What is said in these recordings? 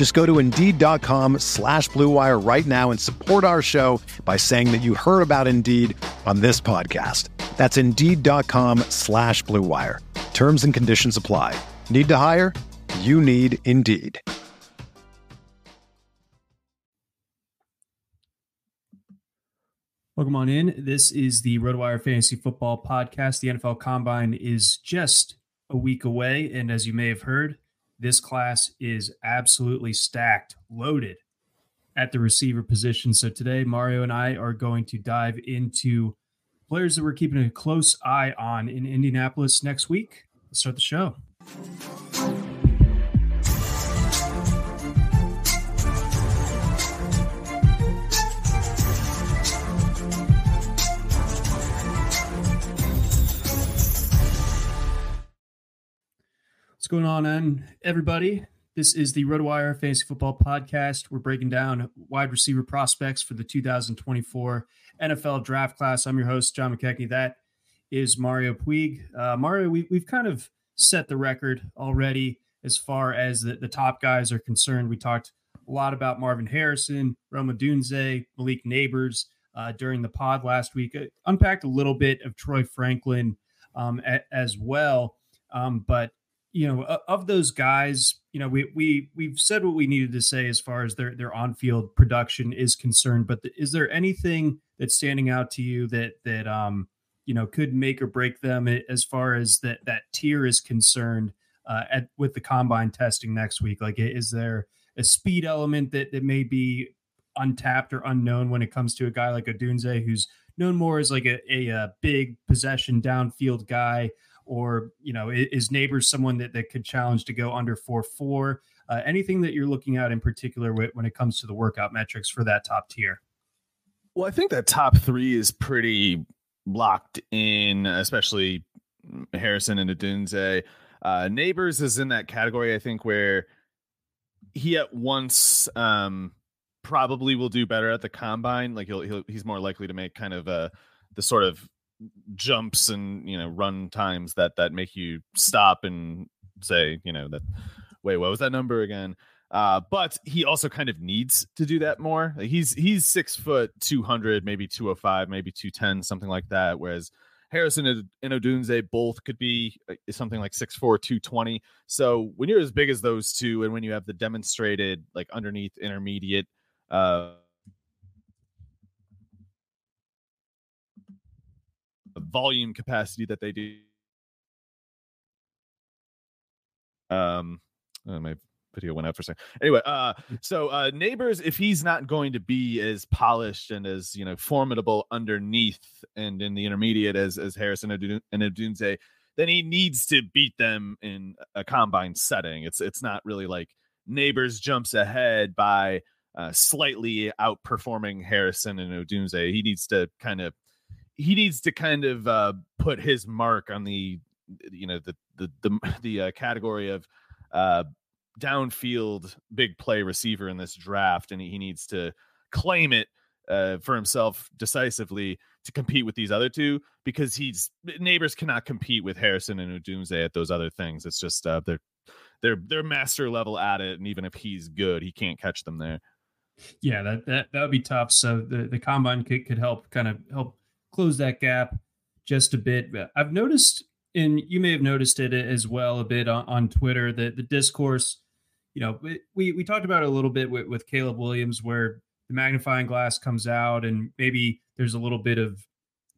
Just go to Indeed.com slash BlueWire right now and support our show by saying that you heard about Indeed on this podcast. That's Indeed.com slash BlueWire. Terms and conditions apply. Need to hire? You need Indeed. Welcome on in. This is the RotoWire Fantasy Football Podcast. The NFL Combine is just a week away. And as you may have heard, this class is absolutely stacked, loaded at the receiver position. So today, Mario and I are going to dive into players that we're keeping a close eye on in Indianapolis next week. Let's start the show. Going on, everybody? This is the RotoWire Fantasy Football Podcast. We're breaking down wide receiver prospects for the 2024 NFL Draft Class. I'm your host, John McKechnie. That is Mario Puig. Uh, Mario, we, we've kind of set the record already as far as the, the top guys are concerned. We talked a lot about Marvin Harrison, Rome Odunze, Malik Nabers uh, during the pod last week. Uh, unpacked a little bit of Troy Franklin um, a, as well. Um, but you know, of those guys, you know, we we we've said what we needed to say as far as their their on field production is concerned. But is there anything that's standing out to you that that um you know could make or break them as far as that that tier is concerned uh, at with the combine testing next week? Like, is there a speed element that that may be untapped or unknown when it comes to a guy like Odunze, who's known more as like a, a, a big possession downfield guy? Or you know is Nabers someone that, that could challenge to go under 4-4 uh, anything that you're looking at in particular when it comes to the workout metrics for that top tier? Well i think that top three is pretty locked in especially harrison and Odunze. Uh, Nabers is in that category i think where he at once um, probably will do better at the combine. Like he'll, he'll he's more likely to make kind of a the sort of jumps and you know run times that that make you stop and say you know that wait what was that number again? Uh but he also kind of needs to do that more. He's he's six foot 200 maybe 205 maybe 210 something like that whereas harrison and odunze both could be uh, something like 6'4 220 so when you're as big as those two and when you have the demonstrated like underneath intermediate uh volume capacity that they do. Um, oh, my video went out for a second. Anyway, uh, so uh, Nabers, if he's not going to be as polished and as you know formidable underneath and in the intermediate as as Harrison and Odunze, then he needs to beat them in a combine setting. It's it's not really like Nabers jumps ahead by uh, slightly outperforming Harrison and Odunze. He needs to kind of he needs to kind of uh, put his mark on the you know the the the, the uh, category of uh, downfield big play receiver in this draft, and he, needs to claim it uh, for himself decisively to compete with these other two because he's Nabers cannot compete with Harrison and Odunze at those other things. It's just uh, they're they're they're master level at it, and even if he's good, he can't catch them there. Yeah, that that that would be tough. So the the combine could, could help kind of help close that gap just a bit. I've noticed, and you may have noticed it as well a bit on, on Twitter, that the discourse, you know, we, we talked about it a little bit with, with Caleb Williams, where the magnifying glass comes out and maybe there's a little bit of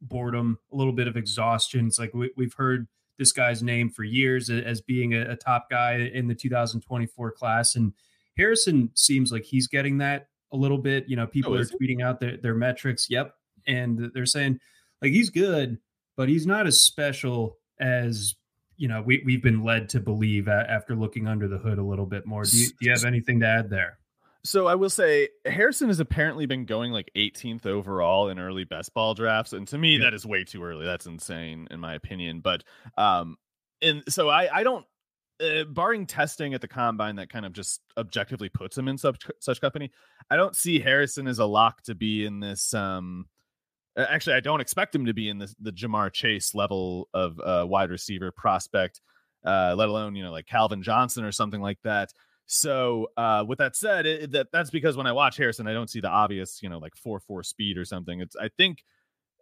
boredom, a little bit of exhaustion. It's like we, have heard this guy's name for years as being a, a, top guy in the 2024 class, and Harrison seems like he's getting that a little bit. You know, people oh, are tweeting out their, their metrics. Yep, and they're saying like he's good, but he's not as special as you know we, we've been led to believe after looking under the hood a little bit more. Do you, do you have anything to add there? So I will say Harrison has apparently been going like 18th overall in early best ball drafts, and to me yeah. that is way too early. That's insane in my opinion. But um, and so I I don't uh, barring testing at the combine that kind of just objectively puts him in such such company. I don't see Harrison as a lock to be in this. Um, actually, I don't expect him to be in this the Ja'Marr Chase level of uh, wide receiver prospect, uh, let alone you know like Calvin Johnson or something like that. So, uh, with that said, it, that that's because when I watch Harrison, I don't see the obvious, you know, like four four speed or something. It's I think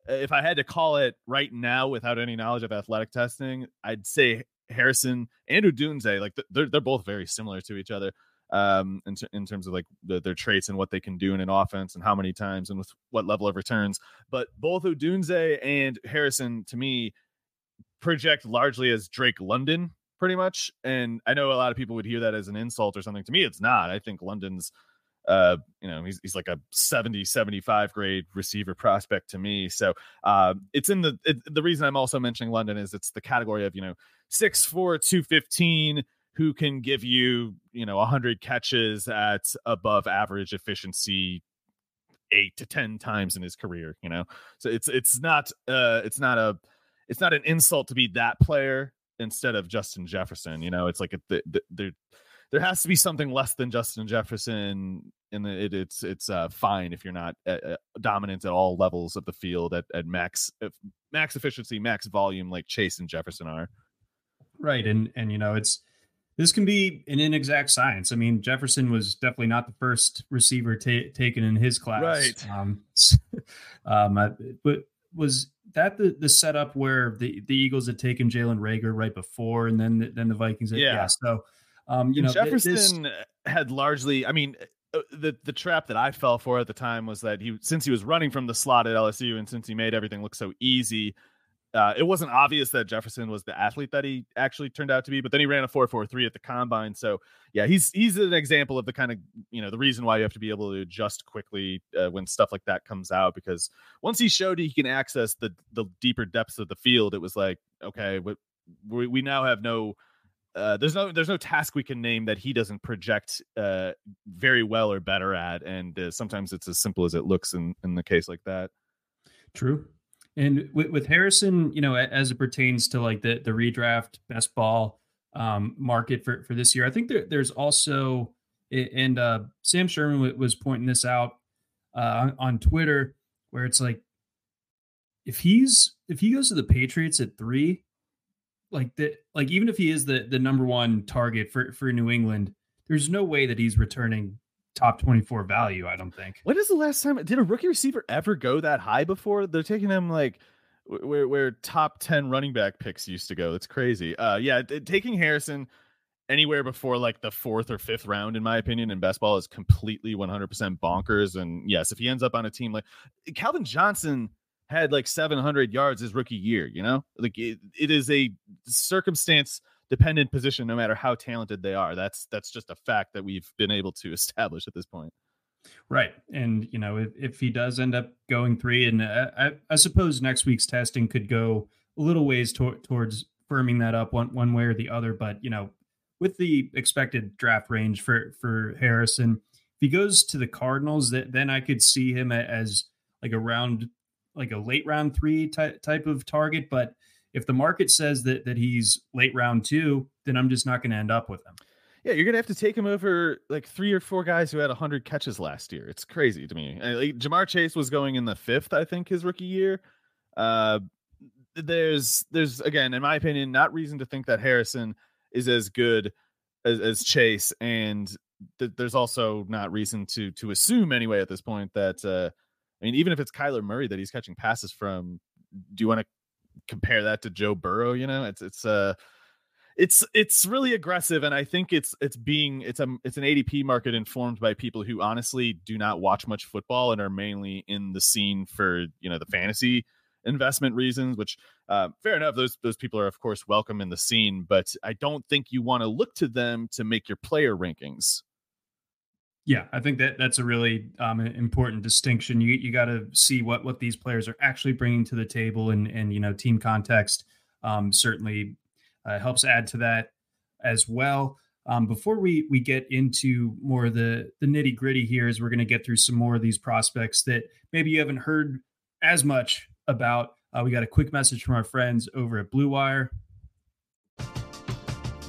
uh, if I had to call it right now without any knowledge of athletic testing, I'd say Harrison and Odunze, like they're they're both very similar to each other um in, t- in terms of like the, their traits and what they can do in an offense and how many times and with what level of returns but both Odunze and Harrison to me project largely as Drake London pretty much. And I know a lot of people would hear that as an insult or something. To me, it's not. I think London's uh you know he's, he's like a 70 75 grade receiver prospect to me so uh it's in the it, the reason i'm also mentioning london is it's the category of you know 6 4 215 who can give you you know 100 catches at above average efficiency eight to ten times in his career you know so it's it's not uh it's not a it's not an insult to be that player instead of Justin Jefferson. You know, it's like the, the, there there has to be something less than Justin Jefferson, and it, it's it's uh, fine if you're not uh, uh, dominant at all levels of the field at, at max max efficiency, max volume, like Chase and Jefferson are. Right, and and you know it's this can be an inexact science. I mean, Jefferson was definitely not the first receiver taken in his class. Right. Um, um, but was that the, the setup where the, the Eagles had taken Jalen Reagor right before, and then the, then the Vikings. Had, yeah. yeah. So, um, you know, Jefferson this, had largely. I mean, uh, the the trap that I fell for at the time was that he since he was running from the slot at LSU, and since he made everything look so easy, uh, it wasn't obvious that Jefferson was the athlete that he actually turned out to be, but then he ran a 4.43 at the combine. So yeah, he's he's an example of the kind of you know the reason why you have to be able to adjust quickly uh, when stuff like that comes out because once he showed he can access the the deeper depths of the field, it was like okay, we we now have no. Uh, there's no there's no task we can name that he doesn't project uh, very well or better at, and uh, sometimes it's as simple as it looks in in the case like that. True. And with, with Harrison, you know, as it pertains to like the the redraft best ball um, market for for this year, I think there, there's also and uh, Sam Sherman was pointing this out uh, on Twitter, where it's like if he's if he goes to the Patriots at three, like the like even if he is the the number one target for for New England, there's no way that he's returning top 24 value, I don't think. When is the last time did a rookie receiver ever go that high before? They're taking him like where where top 10 running back picks used to go. It's crazy. Uh yeah, t- taking Harrison anywhere before like the fourth or fifth round, in my opinion, in best ball is completely 100% bonkers. And yes, if he ends up on a team like Calvin Johnson had like 700 yards his rookie year, you know, like it, it is a circumstance dependent position no matter how talented they are. That's that's just a fact that we've been able to establish at this point. Right and you know if, if he does end up going three and uh, I, I, suppose next week's testing could go a little ways to, towards firming that up one, one way or the other but you know with the expected draft range for for harrison if he goes to the cardinals that then i could see him as like a round like a late round three type type of target but if the market says that that he's late round two, then I'm just not going to end up with him. Yeah, you're gonna have to take him over like three or four guys who had hundred catches last year. It's crazy to me. Like, Ja'Marr Chase was going in the fifth, I think, his rookie year. Uh, there's there's again, in my opinion, not reason to think that Harrison is as good as, as Chase, and th- there's also not reason to to assume anyway at this point that uh, I mean, even if it's Kyler Murray that he's catching passes from, do you want to compare that to Joe Burrow, you know, it's it's uh it's it's really aggressive and I think it's it's being it's a it's an ADP market informed by people who honestly do not watch much football and are mainly in the scene for, you know, the fantasy investment reasons, which uh, fair enough. Those those people are of course welcome in the scene, but I don't think you want to look to them to make your player rankings. Yeah, I think that that's a really um, important distinction. You you got to see what what these players are actually bringing to the table, and and you know team context um, certainly uh, helps add to that as well. Um, before we we get into more of the the nitty gritty here, as we're going to get through some more of these prospects that maybe you haven't heard as much about. Uh, we got a quick message from our friends over at Blue Wire.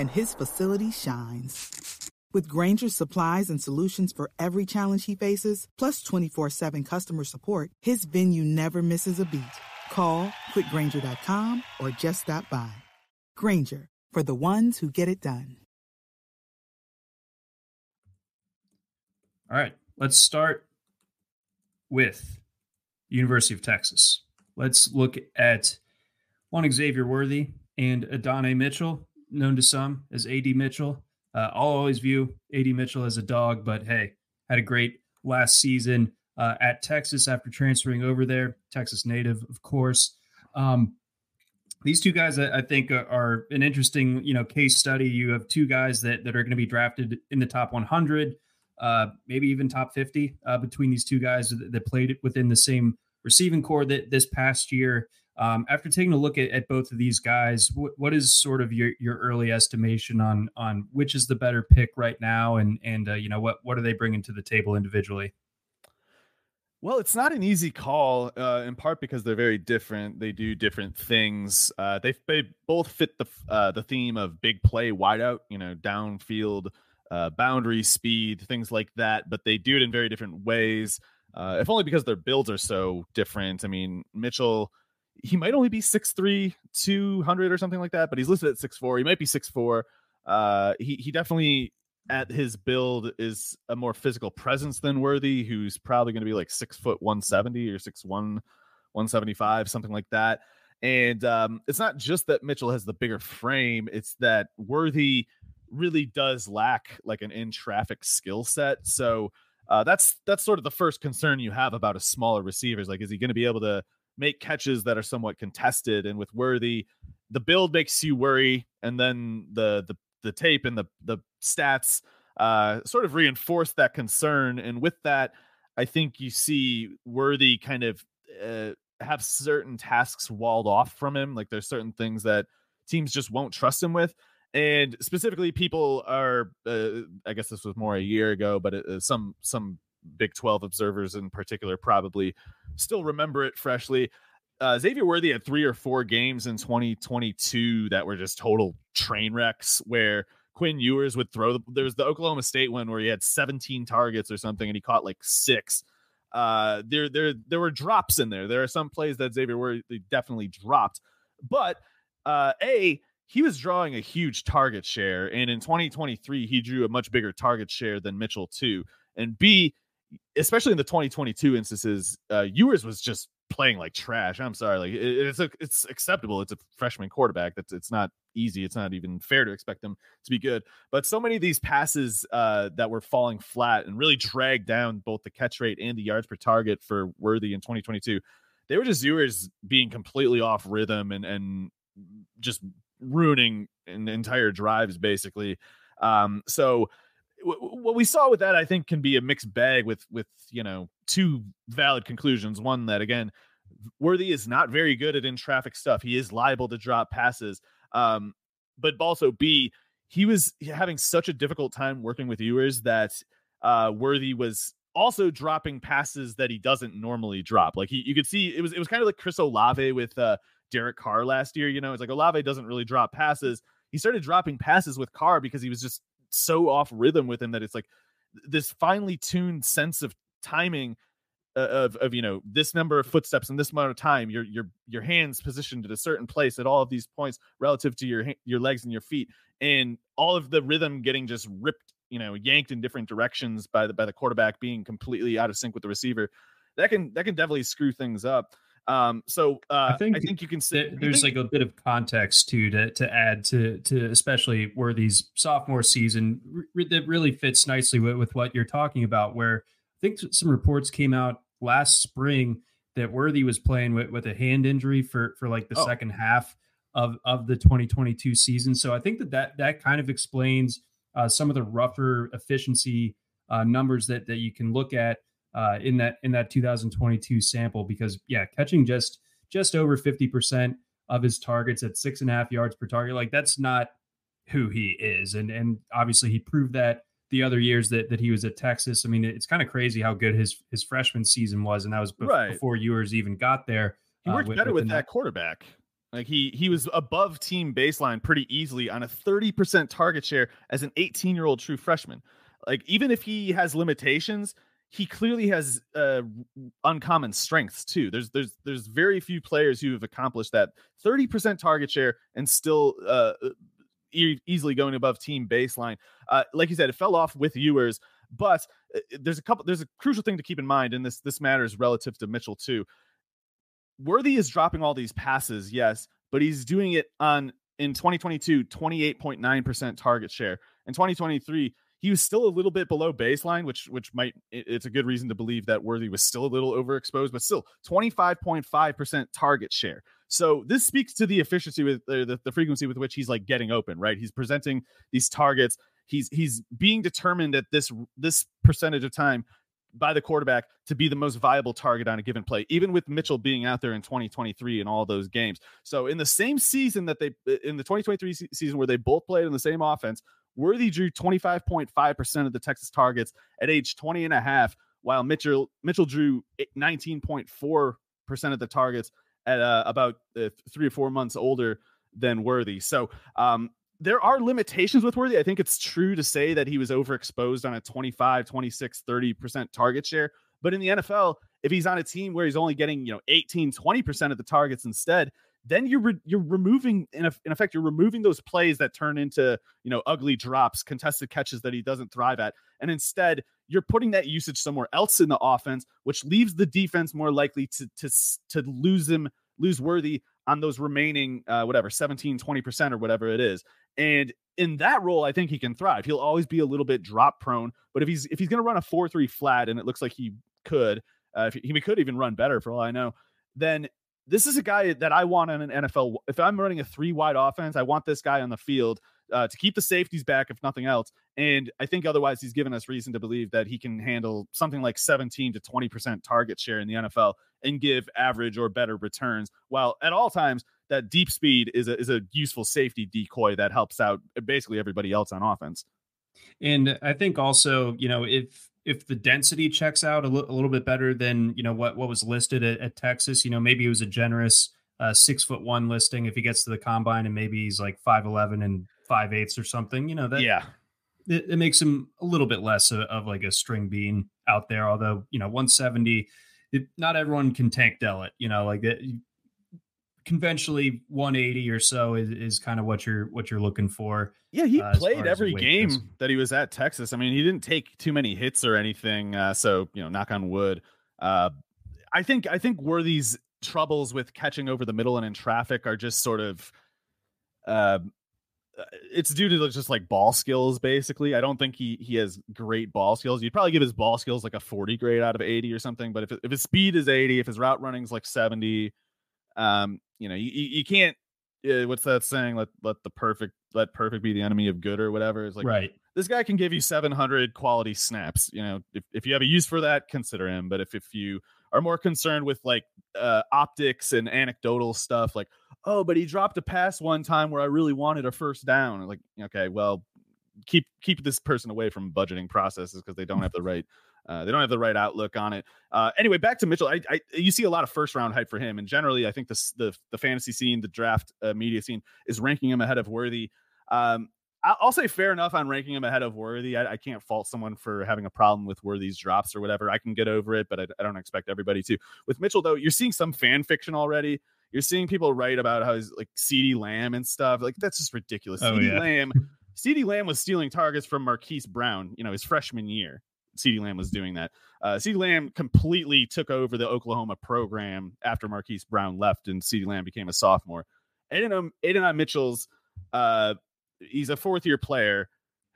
and his facility shines. With Grainger's supplies and solutions for every challenge he faces, plus 24 7 customer support, his venue never misses a beat. Call quickgranger.com or just stop by. Grainger, for the ones who get it done. All right, let's start with University of Texas. Let's look at one Xavier Worthy and Adonai Mitchell, known to some as AD Mitchell. Uh, I'll always view AD Mitchell as a dog, but hey, had a great last season uh, at Texas after transferring over there. Texas native, of course. Um, these two guys, I, I think, are, are, an interesting, you know, case study. You have two guys that that are going to be drafted in the top 100 uh, maybe even top 50 uh, between these two guys that, that, played within the same receiving corps that this past year. Um, after taking a look at, at both of these guys, wh- what is sort of your, your early estimation on on which is the better pick right now, and and uh, you know what what are they bringing to the table individually? Well, it's not an easy call, uh, in part because they're very different. They do different things. Uh, they they both fit the uh, the theme of big play wideout, you know, downfield uh, boundary speed, things like that. But they do it in very different ways. Uh, if only because their builds are so different. I mean, Mitchell, he might only be 6'3, 200 or something like that, but he's listed at 6'4. He might be 6'4. Uh, he, he definitely, at his build, is a more physical presence than Worthy, who's probably going to be like 6 foot 170 or 6'1, 175, something like that. And um, it's not just that Mitchell has the bigger frame, it's that Worthy really does lack like an in traffic skill set. So uh, that's that's sort of the first concern you have about a smaller receiver. Is like, is he going to be able to make catches that are somewhat contested? And with Worthy, the build makes you worry, and then the the the tape and the the stats uh, sort of reinforce that concern. And with that, I think you see Worthy kind of uh, have certain tasks walled off from him. Like there's certain things that teams just won't trust him with and specifically people are uh, i guess this was more a year ago but it, uh, some some big 12 observers in particular probably still remember it freshly uh, xavier worthy had three or four games in 2022 that were just total train wrecks where quinn ewers would throw the, there was the oklahoma state one where he had 17 targets or something and he caught like six uh there there there were drops in there there are some plays that xavier worthy definitely dropped but uh a he was drawing a huge target share. And in 2023, he drew a much bigger target share than Mitchell, too. And B, especially in the 2022 instances, uh, Ewers was just playing like trash. I'm sorry, like it, it's a, it's acceptable. It's a freshman quarterback. That's it's not easy. It's not even fair to expect them to be good. But so many of these passes uh, that were falling flat and really dragged down both the catch rate and the yards per target for Worthy in 2022, they were just Ewers being completely off rhythm and and just ruining an entire drives basically. Um, so what we saw with that, I think, can be a mixed bag with with you know two valid conclusions. One that again, Worthy is not very good at in traffic stuff. He is liable to drop passes. Um, but also B, he was having such a difficult time working with Ewers that uh, Worthy was also dropping passes that he doesn't normally drop. Like he, you could see it was it was kind of like Chris Olave with uh, Derek Carr last year. You know, it's like Olave doesn't really drop passes. He started dropping passes with Carr because he was just so off rhythm with him that it's like this finely tuned sense of timing uh, of of you know this number of footsteps in this amount of time your your your hands positioned at a certain place at all of these points relative to your your legs and your feet and all of the rhythm getting just ripped you know yanked in different directions by the by the quarterback being completely out of sync with the receiver that can that can definitely screw things up um, so uh, I think I think you can say there's think, like a bit of context too to to add to to especially Worthy's sophomore season re- that really fits nicely with, with what you're talking about. Where I think some reports came out last spring that Worthy was playing with, with a hand injury for for like the oh. second half of of the 2022 season. So I think that that that kind of explains uh, some of the rougher efficiency uh, numbers that that you can look at uh, in that in that 2022 sample because yeah, catching just just over 50% of his targets at six and a half yards per target, like that's not who he is. And and obviously he proved that the other years that that he was at Texas. I mean, it's kind of crazy how good his his freshman season was, and that was right. before Ewers even got there. He worked uh, with, better with, with that quarterback. Like he he was above team baseline pretty easily on a 30% target share as an 18 year old true freshman. Like even if he has limitations, he clearly has uh, uncommon strengths too. There's there's there's very few players who have accomplished that 30% target share and still uh, uh, e- easily going above team baseline. Uh, like you said, it fell off with Ewers, but uh, there's a couple. There's a crucial thing to keep in mind, and this this matters relative to Mitchell too. Worthy is dropping all these passes, yes, but he's doing it on in 2022 28.9% target share. In 2023 he was still a little bit below baseline, which which might it's a good reason to believe that Worthy was still a little overexposed, but still 25.5% target share. So this speaks to the efficiency with uh, the, the frequency with which he's like getting open, right? He's presenting these targets. He's he's being determined at this this percentage of time by the quarterback to be the most viable target on a given play, even with Mitchell being out there in 2023 in all those games. So in the same season that they in the 2023 season where they both played in the same offense, Worthy drew 25.5% of the Texas targets at age 20 and a half, while Mitchell Mitchell drew 19.4% of the targets at uh, about uh, three or four months older than Worthy. So um, there are limitations with Worthy. I think it's true to say that he was overexposed on a 25, 26, 30% target share. But in the NFL, if he's on a team where he's only getting, you know, 18, 20% of the targets instead, then you're re- you're removing in, a, in effect you're removing those plays that turn into you know ugly drops contested catches that he doesn't thrive at and instead you're putting that usage somewhere else in the offense which leaves the defense more likely to to to lose him lose worthy on those remaining uh, whatever 17 20% or whatever it is and in that role i think he can thrive. He'll always be a little bit drop prone but if he's if he's going to run a 4-3 flat and it looks like he could uh, if he, he could even run better for all i know then this is a guy that I want in an NFL. If I'm running a three wide offense, I want this guy on the field uh, to keep the safeties back, if nothing else. And I think otherwise, he's given us reason to believe that he can handle something like 17 to 20% target share in the NFL and give average or better returns. While at all times, that deep speed is a, is a useful safety decoy that helps out basically everybody else on offense. And I think also, you know, if if the density checks out a, l- a little bit better than you know what what was listed at, at Texas, you know maybe it was a generous uh, six foot one listing. If he gets to the combine and maybe he's like five eleven and five eighths or something, you know that yeah, it, it makes him a little bit less of, of, like a string bean out there. Although you know one seventy, not everyone can tank Dell it. You know like that conventionally 180 or so is, is kind of what you're what you're looking for. Yeah, he uh, played every game goes. that he was at Texas. I mean, he didn't take too many hits or anything. Uh, so you know, knock on wood. Uh, I think I think Worthy's troubles with catching over the middle and in traffic are just sort of uh, it's due to just like ball skills basically. I don't think he he has great ball skills. You'd probably give his ball skills like a 40 grade out of 80 or something, but if if his speed is 80, if his route running's like 70, um, you know, you you can't uh, what's that saying? Let let the perfect let perfect be the enemy of good or whatever. It's like right. This guy can give you 700 quality snaps. You know, if, if you have a use for that, consider him. But if if you are more concerned with like uh, optics and anecdotal stuff, like oh, but he dropped a pass one time where I really wanted a first down. Like okay, well, keep keep this person away from budgeting processes because they don't have the right uh, they don't have the right outlook on it. Uh, anyway, back to Mitchell. I, I, you see a lot of first round hype for him, and generally, I think the the, the fantasy scene, the draft uh, media scene, is ranking him ahead of Worthy. Um, I'll say fair enough on ranking him ahead of Worthy. I, I, can't fault someone for having a problem with Worthy's drops or whatever. I can get over it, but I, I, don't expect everybody to. With Mitchell, though, you're seeing some fan fiction already. You're seeing people write about how he's like CeeDee Lamb and stuff. Like that's just ridiculous. Oh, CeeDee yeah. Lamb, CeeDee Lamb was stealing targets from Marquise Brown, you know, his freshman year. CeeDee Lamb was doing that. Uh, CeeDee Lamb completely took over the Oklahoma program after Marquise Brown left, and CeeDee Lamb became a sophomore. Aiden, Aiden Mitchell's, uh, he's a fourth year player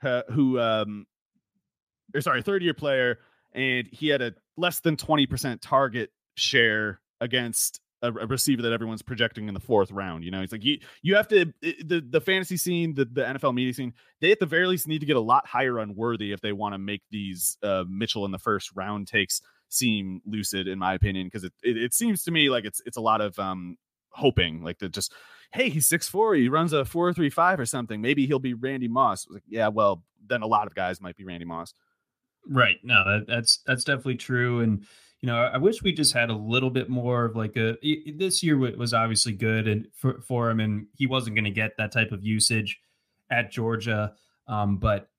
uh, who, um, or sorry, third year player, and he had a less than 20% target share against a, a, receiver that everyone's projecting in the fourth round. You know, it's like you you have to the the fantasy scene, the the NFL media scene. They at the very least need to get a lot higher on Worthy if they want to make these uh, Mitchell in the first round takes seem lucid, in my opinion, because it, it, it seems to me like it's it's a lot of um hoping like to just hey he's six four he runs a four three five or something maybe he'll be Randy Moss. Like yeah, well then a lot of guys might be Randy Moss. Right. No, that, that's that's definitely true and you know, I wish we just had a little bit more of like a. This year was obviously good and for, for him, and he wasn't going to get that type of usage at Georgia. Um, but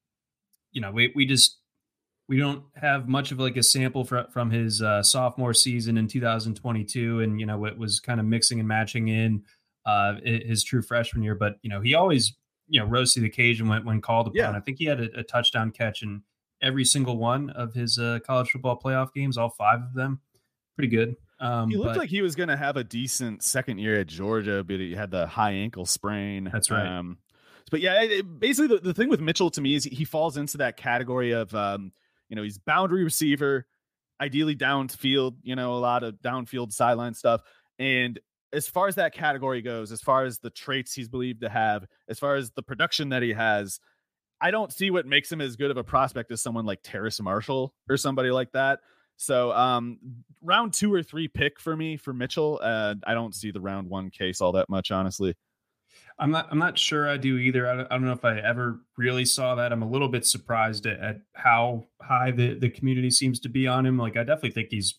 you know, we we just we don't have much of like a sample from from his uh, sophomore season in 2022, and you know, it was kind of mixing and matching in uh, his true freshman year. But you know, he always you know rose to the occasion when when called upon. Yeah. I think he had a, a touchdown catch and every single one of his uh, college football playoff games, all five of them. Pretty good. Um, he looked but, like he was going to have a decent second year at Georgia, but he had the high ankle sprain. That's right. Um, but yeah, it, basically the, the thing with Mitchell to me is he falls into that category of, um, you know, he's boundary receiver, ideally downfield, you know, a lot of downfield sideline stuff. And as far as that category goes, as far as the traits he's believed to have, as far as the production that he has, I don't see what makes him as good of a prospect as someone like Terrace Marshall or somebody like that. So um round two or three pick for me for Mitchell. Uh, I don't see the round one case all that much, honestly. I'm not. I'm not sure I do either. I don't, I don't know if I ever really saw that. I'm a little bit surprised at, at, how high the the community seems to be on him. Like I definitely think he's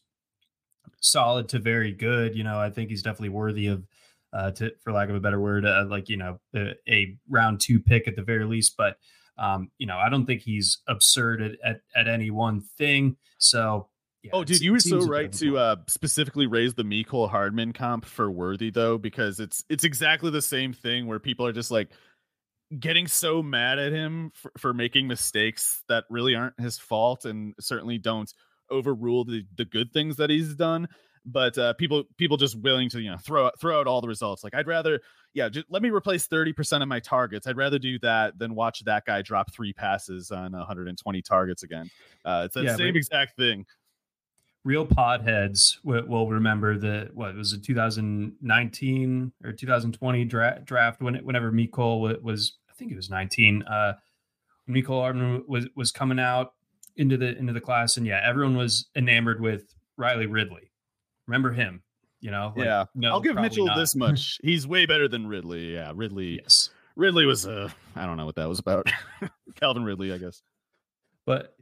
solid to very good. You know, I think he's definitely worthy of, uh, to for lack of a better word, uh, like you know, a, a round two pick at the very least. But um, you know, I don't think he's absurd at, at, at any one thing. So, yeah, oh, dude, you were so right to uh, specifically raise the Mecole Hardman comp for Worthy though, because it's it's exactly the same thing where people are just like getting so mad at him for, for making mistakes that really aren't his fault and certainly don't overrule the, the good things that he's done but uh, people people just willing to you know throw throw out all the results. Like I'd rather yeah, just let me replace thirty percent of my targets. I'd rather do that than watch that guy drop three passes on 120 targets again. Uh, it's the yeah, same exact thing. Real podheads will remember that what it was it 2019 or 2020 dra- draft when it, whenever Mecole was I think it was 19. Uh, Mecole Hardman was was coming out into the into the class and yeah, everyone was enamored with Riley Ridley Remember him? You know, like, yeah. No, I'll give Mitchell not. this much. He's way better than Ridley. Yeah, Ridley. Yes, Ridley was uh, I don't know what that was about. Calvin Ridley, I guess. But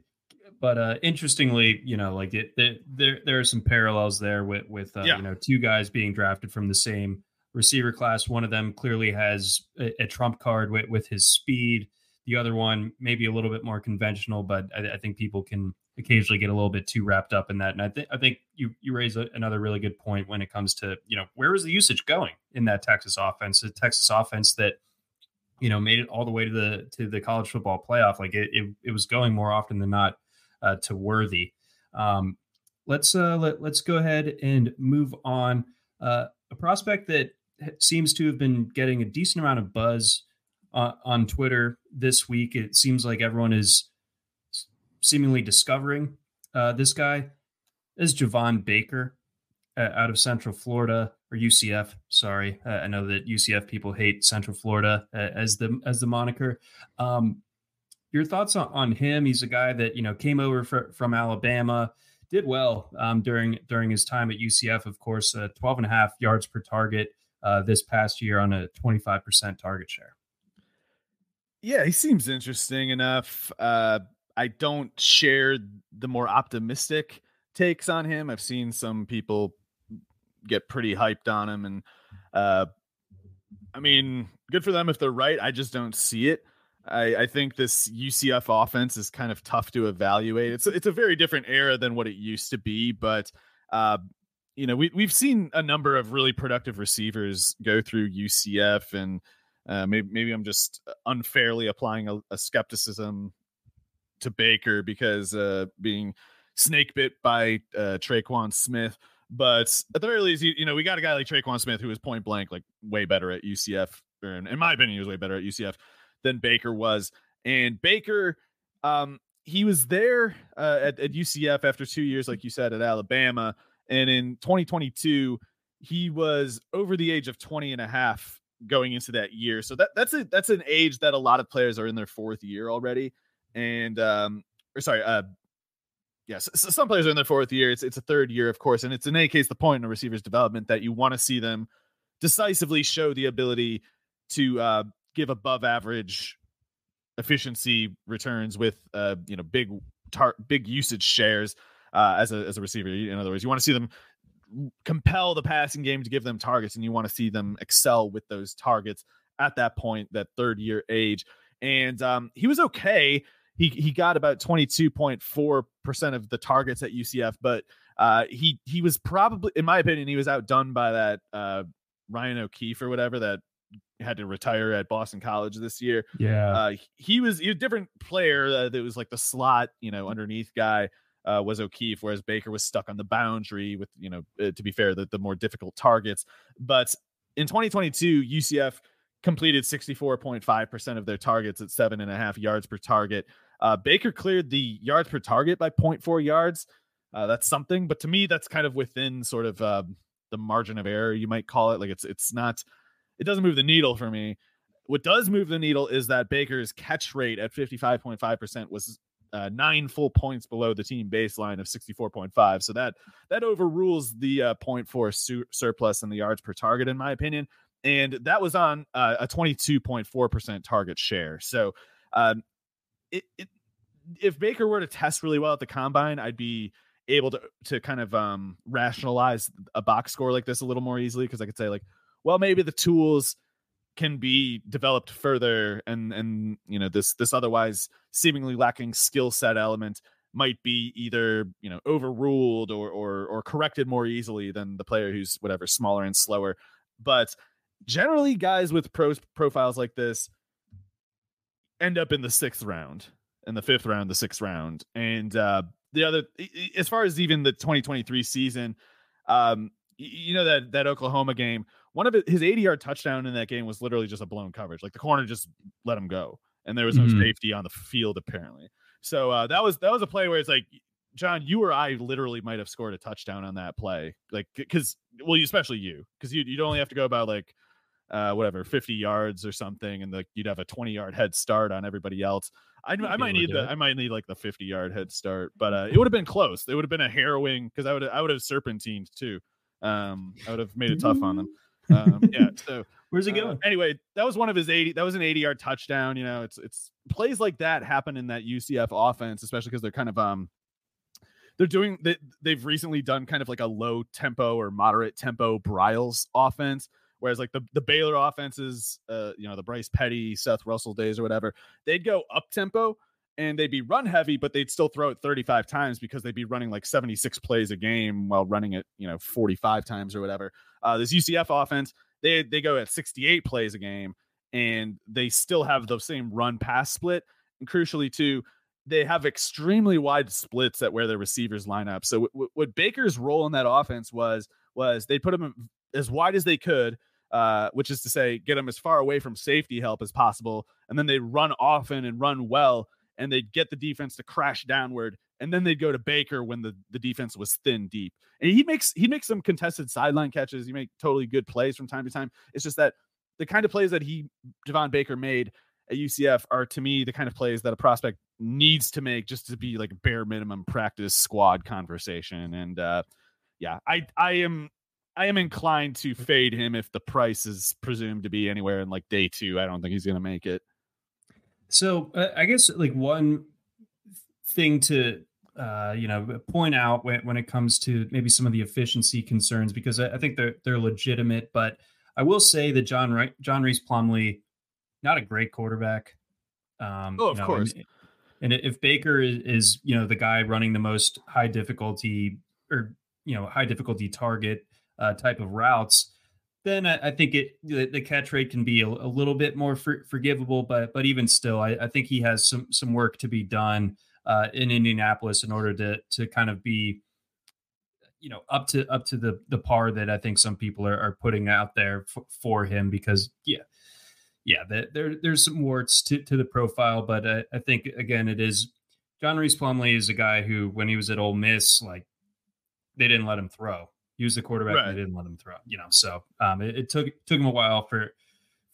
but uh interestingly, you know, like it, it there there are some parallels there with with uh, yeah. you know two guys being drafted from the same receiver class. One of them clearly has a, a trump card with with his speed. The other one maybe a little bit more conventional, but I, I think people can occasionally get a little bit too wrapped up in that. And I think I think you you raise a, another really good point when it comes to you know where is the usage going in that Texas offense? The Texas offense that you know made it all the way to the to the college football playoff. Like it it, it was going more often than not uh, to Worthy. Um, let's uh, let let's go ahead and move on. Uh, a prospect that seems to have been getting a decent amount of buzz uh, on Twitter this week. It seems like everyone is seemingly discovering uh, this guy is Javon Baker uh, out of Central Florida or UCF. Sorry, uh, I know that UCF people hate Central Florida uh, as the as the moniker. Um, your thoughts on, on him? He's a guy that you know came over for, from Alabama, did well um, during during his time at UCF. Of course, uh, 12 and a half yards per target uh, this past year on a 25% target share. Yeah, he seems interesting enough. I don't share the more optimistic takes on him. I've seen some people get pretty hyped on him, and uh, I mean, good for them if they're right. I just don't see it. I, I, think this UCF offense is kind of tough to evaluate. It's it's a very different era than what it used to be, but uh, you know we we've seen a number of really productive receivers go through UCF, and uh, maybe maybe I'm just unfairly applying a, a skepticism to Baker because uh, being snake bit by uh, Tre'Quan Smith. But at the very least, you, you know, we got a guy like Tre'Quan Smith who was point blank, like way better at UCF. In, in my opinion, he was way better at UCF than Baker was. And Baker, um, he was there uh, at, at UCF after two years, like you said, at Alabama. And in 2022, he was over the age of 20 and a half going into that year. So that that's a that's an age that a lot of players are in their fourth year already and um, or sorry, uh, yes, so some players are in their fourth year. It's it's a third year, of course, and it's in any case the point in a receiver's development that you want to see them decisively show the ability to uh, give above average efficiency returns with uh, you know big tar- big usage shares uh, as a as a receiver. In other words, you want to see them compel the passing game to give them targets, and you want to see them excel with those targets at that point, that third year age. And um, he was okay he he got about 22.4% of the targets at UCF, but uh, he he was probably, in my opinion, he was outdone by that uh, Ryan O'Keefe or whatever that had to retire at Boston College this year. Yeah, uh, he was he was a different player uh, that was like the slot, you know, underneath guy. Uh, was O'Keefe, whereas Baker was stuck on the boundary with, you know, uh, to be fair, the, the more difficult targets. But in 2022, UCF completed 64.5% of their targets at seven and a half yards per target. Uh, Baker cleared the yards per target by 0.4 yards. Uh, that's something, but to me, that's kind of within sort of uh, the margin of error, you might call it. Like it's it's not, it doesn't move the needle for me. What does move the needle is that Baker's catch rate at 55.5% was uh, nine full points below the team baseline of 64.5. So that that overrules the uh, 0.4 su- surplus in the yards per target, in my opinion. And that was on uh, a 22.4% target share. So um, it, if Baker were to test really well at the combine, I'd be able to to kind of um rationalize a box score like this a little more easily because I could say like, well, maybe the tools can be developed further and and you know this this otherwise seemingly lacking skill set element might be either you know overruled or or or corrected more easily than the player who's whatever smaller and slower. But generally guys with pros profiles like this end up in the sixth round, in the fifth round, the sixth round, and uh, the other, as far as even the 2023 season, um, you know that that Oklahoma game, one of his 80 yard touchdown in that game was literally just a blown coverage. Like the corner just let him go, and there was no mm-hmm. safety on the field apparently. So uh, that was that was a play where it's like, John, you or I literally might have scored a touchdown on that play, like because well, especially you, because you you'd only have to go about like uh, whatever, 50 yards or something, and like you'd have a 20 yard head start on everybody else. I, I might need the, I might need like the 50 yard head start, but uh, it would have been close. It would have been a harrowing because I would I would have serpentined too. Um, I would have made it tough on them. Um, yeah. So where's he going? Uh, anyway, that was one of his 80. That was an 80 yard touchdown. You know, it's it's plays like that happen in that UCF offense, especially because they're kind of um they're doing they, they've recently done kind of like a low tempo or moderate tempo Briles offense Whereas like the the Baylor offenses, uh, you know, the Bryce Petty, Seth Russell days or whatever, they'd go up tempo and they'd be run heavy, but they'd still throw it 35 times because they'd be running like 76 plays a game while running it, you know, 45 times or whatever. Uh, this UCF offense, they they go at 68 plays a game and they still have the same run pass split. And crucially, too, they have extremely wide splits at where their receivers line up. So w- w- what Baker's role in that offense was was they put him as wide as they could uh, which is to say, get them as far away from safety help as possible, and then they run often and run well, and they'd get the defense to crash downward, and then they'd go to Baker when the, the defense was thin deep. And he makes he makes some contested sideline catches. He make totally good plays from time to time. It's just that the kind of plays that he Javon Baker made at UCF are to me the kind of plays that a prospect needs to make just to be like bare minimum practice squad conversation. And uh yeah, I I am I am inclined to fade him if the price is presumed to be anywhere in like day two. I don't think he's going to make it. So uh, I guess like one thing to uh, you know point out when, when it comes to maybe some of the efficiency concerns because I, I think they're they're legitimate, but I will say that John John Rhys Plumlee, not a great quarterback. Um, oh, of you know, course. And, and, if Baker is, is you know the guy running the most high difficulty or you know high difficulty target uh, type of routes, then I, I think it the, the, catch rate can be a, a little bit more for, forgivable. But but even still, I, I, think he has some some work to be done uh, in Indianapolis in order to to kind of be you know up to up to the the par that I think some people are, are putting out there f- for him because yeah yeah there there's some warts to, to the profile but I, I think again it is John Rhys Plumlee is a guy who when he was at Ole Miss like they didn't let him throw use the quarterback right. they didn't let him throw you know so um it, it, took took him a while for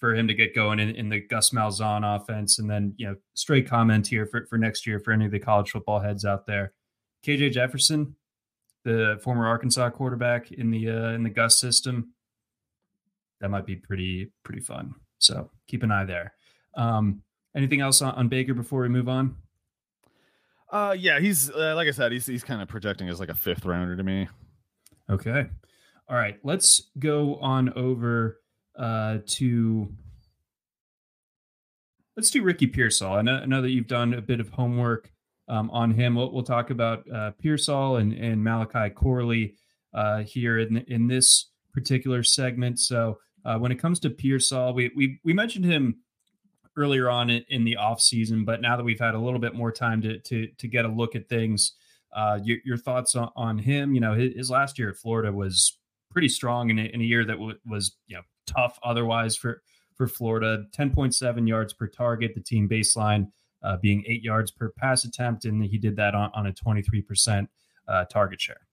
for him to get going in, in the Gus Malzahn offense. And then you know straight comment here for, for next year for any of the college football heads out there. KJ Jefferson the former Arkansas quarterback in the uh, in the Gus system that might be pretty pretty fun. So keep an eye there. Um anything else on, on Baker before we move on? Uh yeah he's uh, like I said he's he's kind of projecting as like a fifth rounder to me Okay. All right. Let's go on over uh, to. Let's do Ricky Pearsall. I know, I know that you've done a bit of homework um, on him. We'll, we'll talk about uh, Pearsall and, and Malachi Corley uh, here in in this particular segment. So uh, when it comes to Pearsall, we we we mentioned him earlier on in, in the off season, but now that we've had a little bit more time to to to get a look at things, uh, your, your, thoughts on, on, him? You know, his, his, last year at Florida was pretty strong in a, in a year that w- was you know tough otherwise for for Florida. Ten point seven yards per target, the team baseline uh, being eight yards per pass attempt, and he did that on, on a twenty three percent uh, target share.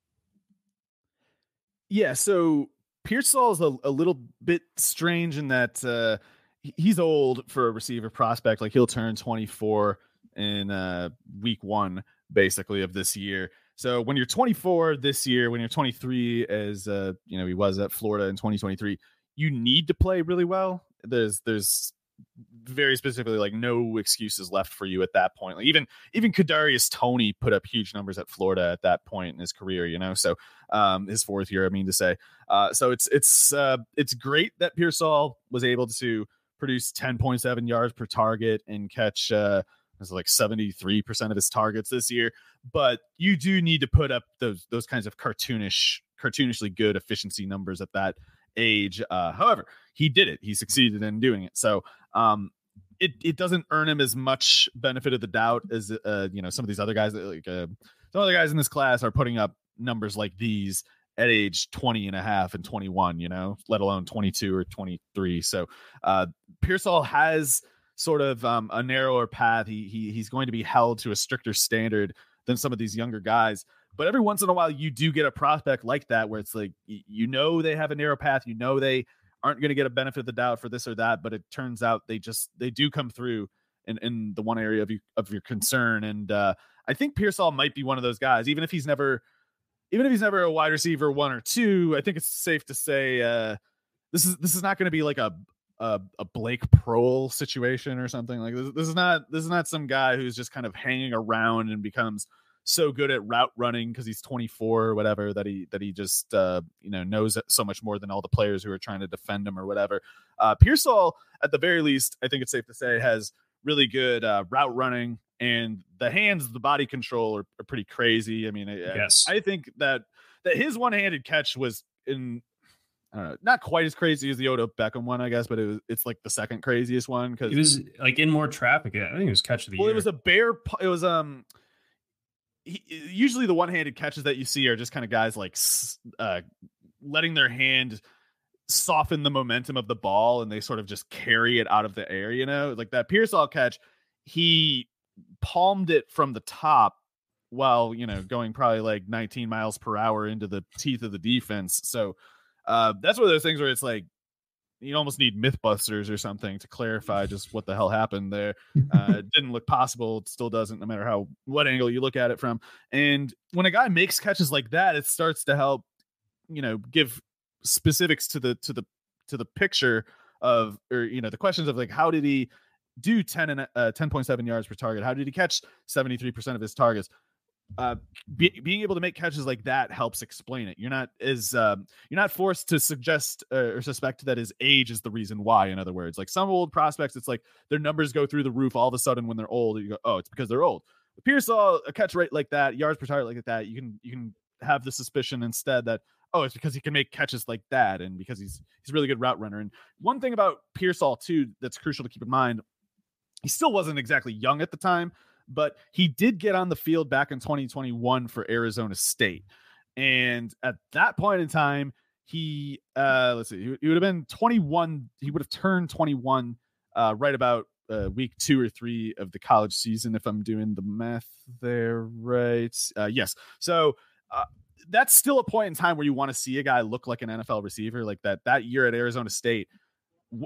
Yeah, so Pearsall is a, a little bit strange in that uh, he's old for a receiver prospect. Like he'll turn 24 in uh, week one, basically of this year. So when you're 24 this year, when you're 23, as uh, you know, he was at Florida in 2023, you need to play really well. There's there's very specifically like no excuses left for you at that point. Like even even Kadarius Toney put up huge numbers at Florida at that point in his career, you know. So um his fourth year, I mean to say. Uh so it's it's uh it's great that Pearsall was able to produce 10.7 yards per target and catch uh is like 73% of his targets this year. But you do need to put up those those kinds of cartoonish, cartoonishly good efficiency numbers at that age. Uh, however, he did it. He succeeded in doing it. So um, it it doesn't earn him as much benefit of the doubt as uh, you know some of these other guys. Like uh, some other guys in this class are putting up numbers like these at age 20 and a half and 21 you know let alone 22 or 23 so uh pearsall has sort of um, a narrower path. He, he he's going to be held to a stricter standard than some of these younger guys. But every once in a while, you do get a prospect like that where it's like you know they have a narrow path, you know they aren't going to get a benefit of the doubt for this or that, but it turns out they just they do come through in, in the one area of you, of your concern. And uh, I think Pearsall might be one of those guys, even if he's never even if he's never a wide receiver one or two. I think it's safe to say uh, this is this is not going to be like a a, a Blake Proehl situation or something like this. This is not this is not some guy who's just kind of hanging around and becomes so good at route running because he's 24 or whatever that he that he just uh, you know knows so much more than all the players who are trying to defend him or whatever. Uh, Pearsall, at the very least, I think it's safe to say, has really good uh, route running and the hands, the body control are, are pretty crazy. I mean, yes, I, I think that that his one handed catch was in I don't know, not quite as crazy as the Odell Beckham one, I guess, but it was it's like the second craziest one because it was like in more traffic. I think it was catch of the well, year. it was a bear. It was um. He, usually the one-handed catches that you see are just kind of guys like uh letting their hand soften the momentum of the ball and they sort of just carry it out of the air, you know? Like that Pearsall catch, he palmed it from the top while, you know, going probably like 19 miles per hour into the teeth of the defense. So uh that's one of those things where it's like you almost need mythbusters or something to clarify just what the hell happened there. Uh, it didn't look possible it still doesn't no matter how what angle you look at it from. And when a guy makes catches like that it starts to help you know give specifics to the to the to the picture of or you know the questions of like how did he do 10 and uh, 10.7 yards per target? How did he catch 73% of his targets uh, be, being able to make catches like that helps explain it. You're not as um, you're not forced to suggest uh, or suspect that his age is the reason why. In other words, like some old prospects, it's like their numbers go through the roof all of a sudden when they're old. You go, oh, it's because they're old. Pearsall a catch rate like that, yards per target like that. You can you can have the suspicion instead that oh, it's because he can make catches like that, and because he's he's a really good route runner. And one thing about Pearsall too that's crucial to keep in mind, he still wasn't exactly young at the time, but he did get on the field back in 2021 for Arizona State, and at that point in time, he uh let's see, he, would have been 21. He would have turned 21 uh, right about uh, week two or three of the college season, if I'm doing the math there right. Uh, yes. So uh, that's still a point in time where you want to see a guy look like an NFL receiver like that. That year at Arizona State,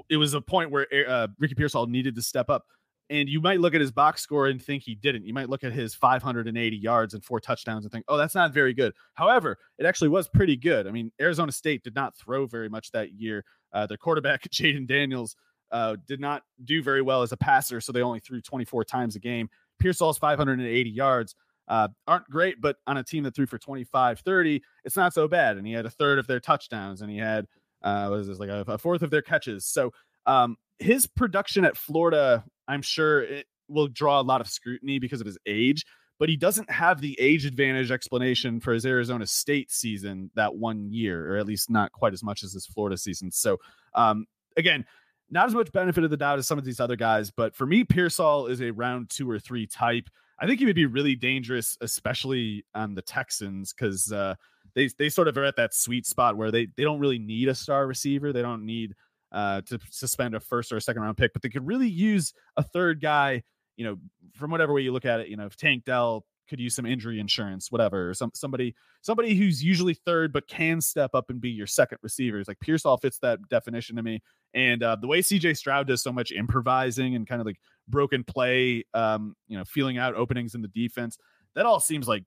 it was a point where uh, Ricky Pearsall needed to step up. And you might look at his box score and think he didn't. You might look at his 580 yards and four touchdowns and think, oh, that's not very good. However, it actually was pretty good. I mean, Arizona State did not throw very much that year. Uh, their quarterback, Jayden Daniels, uh, did not do very well as a passer, so they only threw 24 times a game. Pearsall's 580 yards uh, aren't great, but on a team that threw for 25, 30, it's not so bad. And he had a third of their touchdowns and he had, uh, was this like a, a, fourth of their catches. So um, his production at Florida, I'm sure it will draw a lot of scrutiny because of his age, but he doesn't have the age advantage explanation for his Arizona State season that one year, or at least not quite as much as his Florida season. So, um, again, not as much benefit of the doubt as some of these other guys, but for me, Pearsall is a round two or three type. I think he would be really dangerous, especially on the Texans, because uh, they they sort of are at that sweet spot where they they don't really need a star receiver. They don't need uh, to suspend a first or a second round pick, but they could really use a third guy. You know, from whatever way you look at it, you know, if Tank Dell could use some injury insurance, whatever. or Some somebody somebody who's usually third but can step up and be your second receiver. It's like Pearsall fits that definition to me. And uh, the way CJ Stroud does so much improvising and kind of like broken play, um, you know, feeling out openings in the defense, that all seems like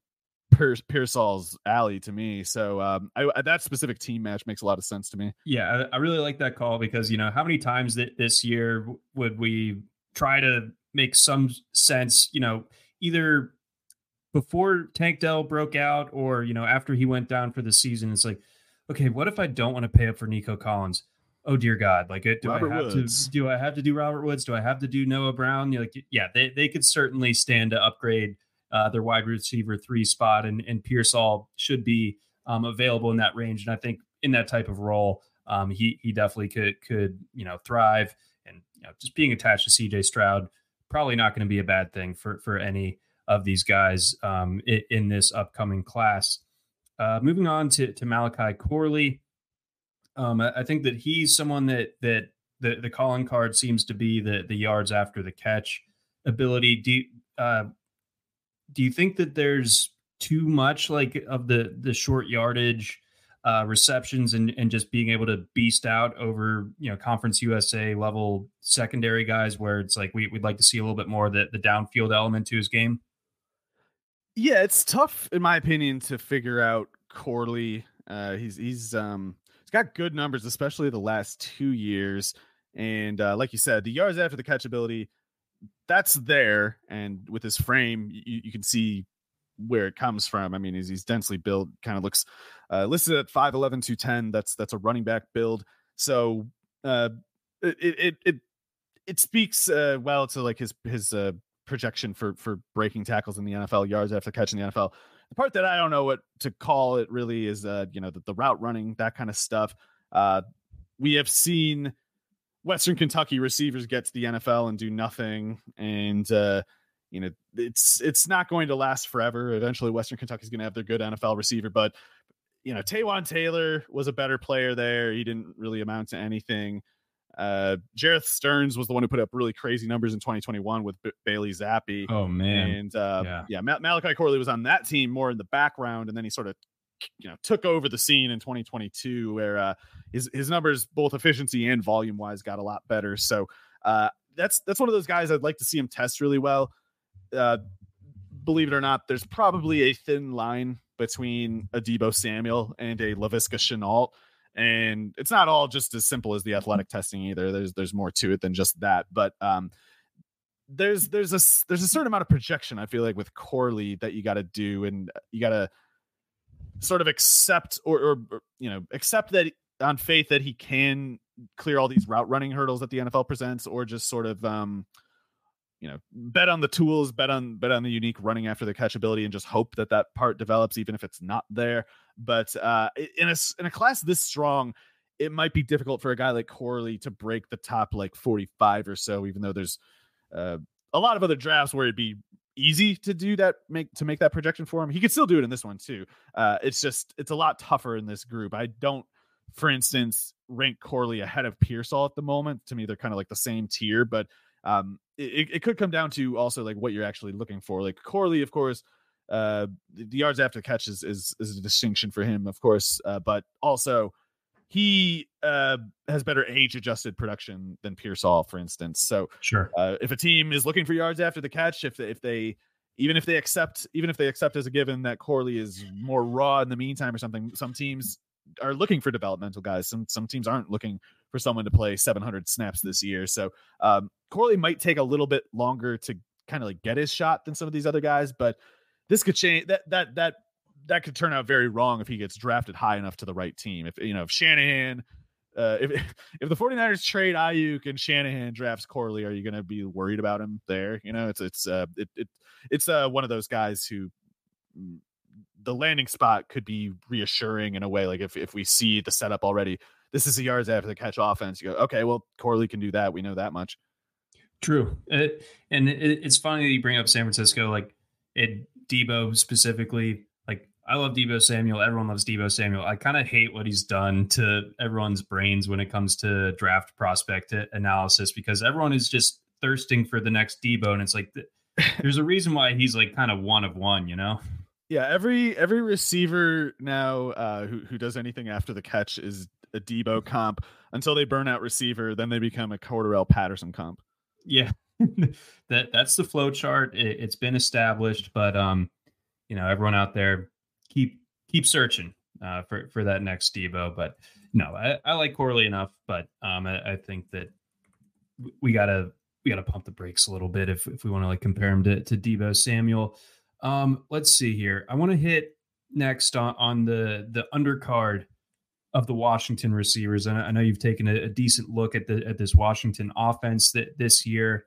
Pearsall's alley to me. So um, I, that specific team match makes a lot of sense to me. Yeah, I, I really like that call because you know how many times that this year would we try to make some sense, you know, either before Tank Dell broke out or, you know, after he went down for the season, it's like, okay, what if I don't want to pay up for Nico Collins? Oh dear God! Like, do Robert I have Woods. to do I have to do Robert Woods? Do I have to do Noah Brown? You're like, yeah, they, they could certainly stand to upgrade uh, their wide receiver three spot, and and Pearsall should be um, available in that range. And I think in that type of role, um, he he definitely could could you know thrive. And you know, just being attached to C.J. Stroud probably not going to be a bad thing for for any of these guys um, in, in, this upcoming class. Uh, moving on to, to Malachi Corley, um, I, I, think that he's someone that that the, the calling card seems to be the the yards after the catch ability. Do uh, do you think that there's too much like of the the short yardage uh, receptions and and just being able to beast out over you know conference USA level secondary guys where it's like we, we'd like to see a little bit more the the downfield element to his game? Yeah, it's tough in my opinion to figure out Corley. Uh, he's he's um he's got good numbers, especially the last two years. And uh, like you said, the yards after the catchability, that's there. And with his frame, you, you can see where it comes from. I mean, he's, he's densely built, kind of looks uh, listed at 5'11, 210. That's that's a running back build. So uh, it it it it speaks uh, well to like his his uh, projection for for breaking tackles in the NFL, yards after catching the NFL. The part that I don't know what to call it really is, uh, you know, the, the route running, that kind of stuff. Uh, we have seen Western Kentucky receivers get to the NFL and do nothing, and uh, you know, it's it's not going to last forever. Eventually, Western Kentucky is going to have their good NFL receiver, but you know, Taywan Taylor was a better player there. He didn't really amount to anything. Uh, Jerreth Sterns was the one who put up really crazy numbers in 2021 with B- Bailey Zappe. Oh man, and uh, yeah, yeah Mal- Malachi Corley was on that team more in the background, and then he sort of you know took over the scene in 2022 where uh, his his numbers both efficiency and volume wise got a lot better. So uh, that's that's one of those guys I'd like to see him test really well. Uh, believe it or not, there's probably a thin line between a Deebo Samuel and a Laviska Shenault. And it's not all just as simple as the athletic testing either. There's there's more to it than just that. But um, there's there's a there's a certain amount of projection I feel like with Corley that you got to do, and you got to sort of accept or, or, you know accept that on faith that he can clear all these route running hurdles that the NFL presents, or just sort of um, you know bet on the tools, bet on bet on the unique running after the catch ability, and just hope that that part develops, even if it's not there. But uh, in a in a class this strong, it might be difficult for a guy like Corley to break the top like forty five or so, even though there's uh, a lot of other drafts where it'd be easy to do that make to make that projection for him. He could still do it in this one too. Uh it's just it's a lot tougher in this group. I don't for instance rank corley ahead of pearsall at the moment. To me they're kind of like the same tier but um it, it could come down to also like what you're actually looking for. Like corley of course uh the yards after catch is is, is a distinction for him of course uh, but also he uh, has better age adjusted production than Pearsall, for instance. So sure, uh, if a team is looking for yards after the catch, if they, if they even if they accept even if they accept as a given that Corley is more raw in the meantime or something, some teams are looking for developmental guys. Some some teams aren't looking for someone to play 700 snaps this year. So um, Corley might take a little bit longer to kind of like get his shot than some of these other guys, but this could change that that that that could turn out very wrong if he gets drafted high enough to the right team. If you know, if Shanahan, uh, if if the 49ers trade Aiyuk and Shanahan drafts Corley, are you going to be worried about him there? You know, it's it's uh it, it it's uh one of those guys who mm, the landing spot could be reassuring in a way. Like if if we see the setup already, this is the yards after the catch offense. You go, okay, well Corley can do that. We know that much. True, it, and it, it's funny that you bring up San Francisco, like it Deebo specifically I love Deebo Samuel. Everyone loves Deebo Samuel. I kind of hate what he's done to everyone's brains when it comes to draft prospect analysis because everyone is just thirsting for the next Deebo, and it's like there's a reason why he's like kind of one of one, you know. Yeah, every every receiver now uh, who who does anything after the catch is a Deebo comp until they burn out receiver, then they become a Cordarrelle Patterson comp. Yeah, that that's the flow chart. It, it's been established, but um, you know, everyone out there keep keep searching uh, for for that next Deebo. But no, I, I like Corley enough, but um, I, I, think that we gotta we gotta pump the brakes a little bit if if we want to like compare him to to Deebo Samuel. Um, let's see here. I want to hit next on on the the undercard of the Washington receivers. And I know you've taken a, a decent look at the at this Washington offense that this year.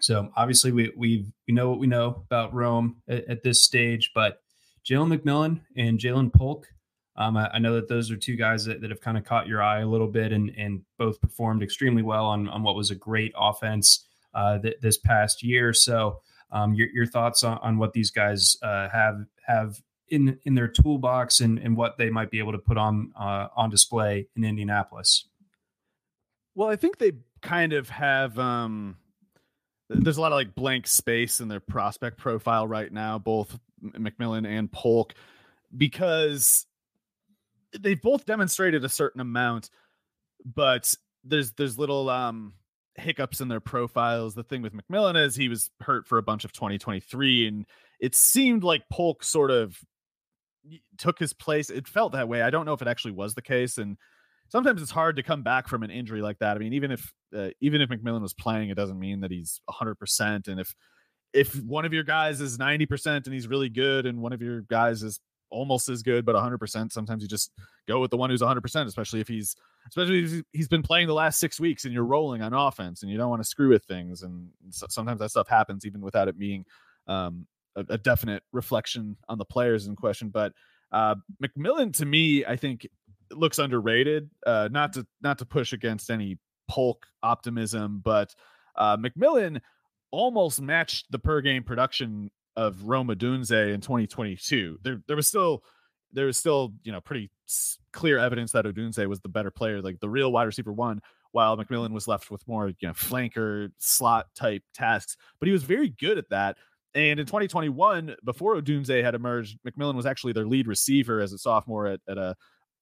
So obviously we we we know what we know about Rome at, at this stage, but Jalen McMillan and Ja'Lynn Polk. Um, I, I, know that those are two guys that, that have kind of caught your eye a little bit and, and both performed extremely well on, on what was a great offense uh, th- this past year. So, um, your, your thoughts on, on what these guys uh, have have in in their toolbox and, and what they might be able to put on uh, on display in Indianapolis. Well, I think they kind of have. Um, there's a lot of like blank space in their prospect profile right now, both McMillan and Polk because they've both demonstrated a certain amount, but there's there's little um hiccups in their profiles. The thing with McMillan is he was hurt for a bunch of 2023, and it seemed like Polk sort of took his place. It felt that way. I don't know if it actually was the case, and sometimes it's hard to come back from an injury like that. I mean, even if uh, even if McMillan was playing, it doesn't mean that he's 100. percent And if if one of your guys is 90% and he's really good and one of your guys is almost as good but 100% sometimes you just go with the one who's 100% especially if he's especially if he's been playing the last 6 weeks and you're rolling on offense and you don't want to screw with things and sometimes that stuff happens even without it being um, a, a, definite reflection on the players in question but uh, McMillan to me I think looks underrated uh, not to not to push against any Polk optimism but uh, McMillan almost matched the per game production of Rome Odunze in 2022. There, there was still there was still, you know, pretty clear evidence that Odunze was the better player, like the real wide receiver one, while McMillan was left with more, you know, flanker slot type tasks. But he was very good at that. And in 2021, before Odunze had emerged, McMillan was actually their lead receiver as a sophomore at, at a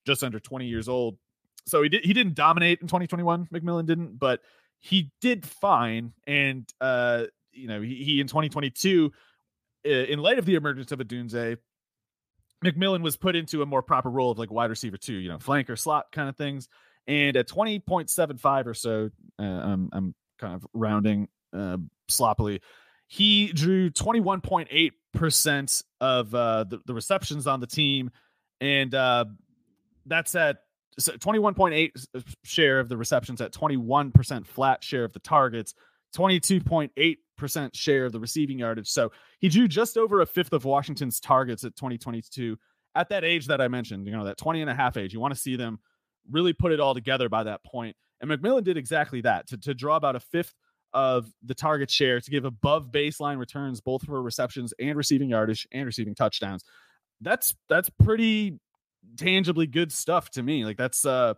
just under 20 years old. So he did he didn't dominate in 2021. McMillan didn't, but he did fine. And uh, you know, he, he in 2022, in light of the emergence of Odunze, McMillan was put into a more proper role of like wide receiver two, you know, flanker slot kind of things. And at 20.75 or so, uh, I'm, I'm kind of rounding uh, sloppily, he drew 21.8% of uh, the, the receptions on the team. And uh, that's at 21.8 uh, share of the receptions at 21% flat share of the targets, 22.8% share of the receiving yardage. So he drew just over a fifth of Washington's targets at 2022 at that age that I mentioned, you know, that 20 and a half age. You want to see them really put it all together by that point. And McMillan did exactly that to, to draw about a fifth of the target share to give above baseline returns, both for receptions and receiving yardage and receiving touchdowns. That's that's pretty tangibly good stuff to me. Like that's uh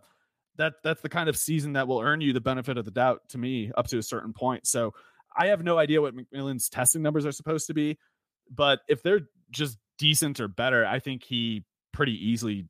that that's the kind of season that will earn you the benefit of the doubt to me up to a certain point. So I have no idea what McMillan's testing numbers are supposed to be, but if they're just decent or better, I think he pretty easily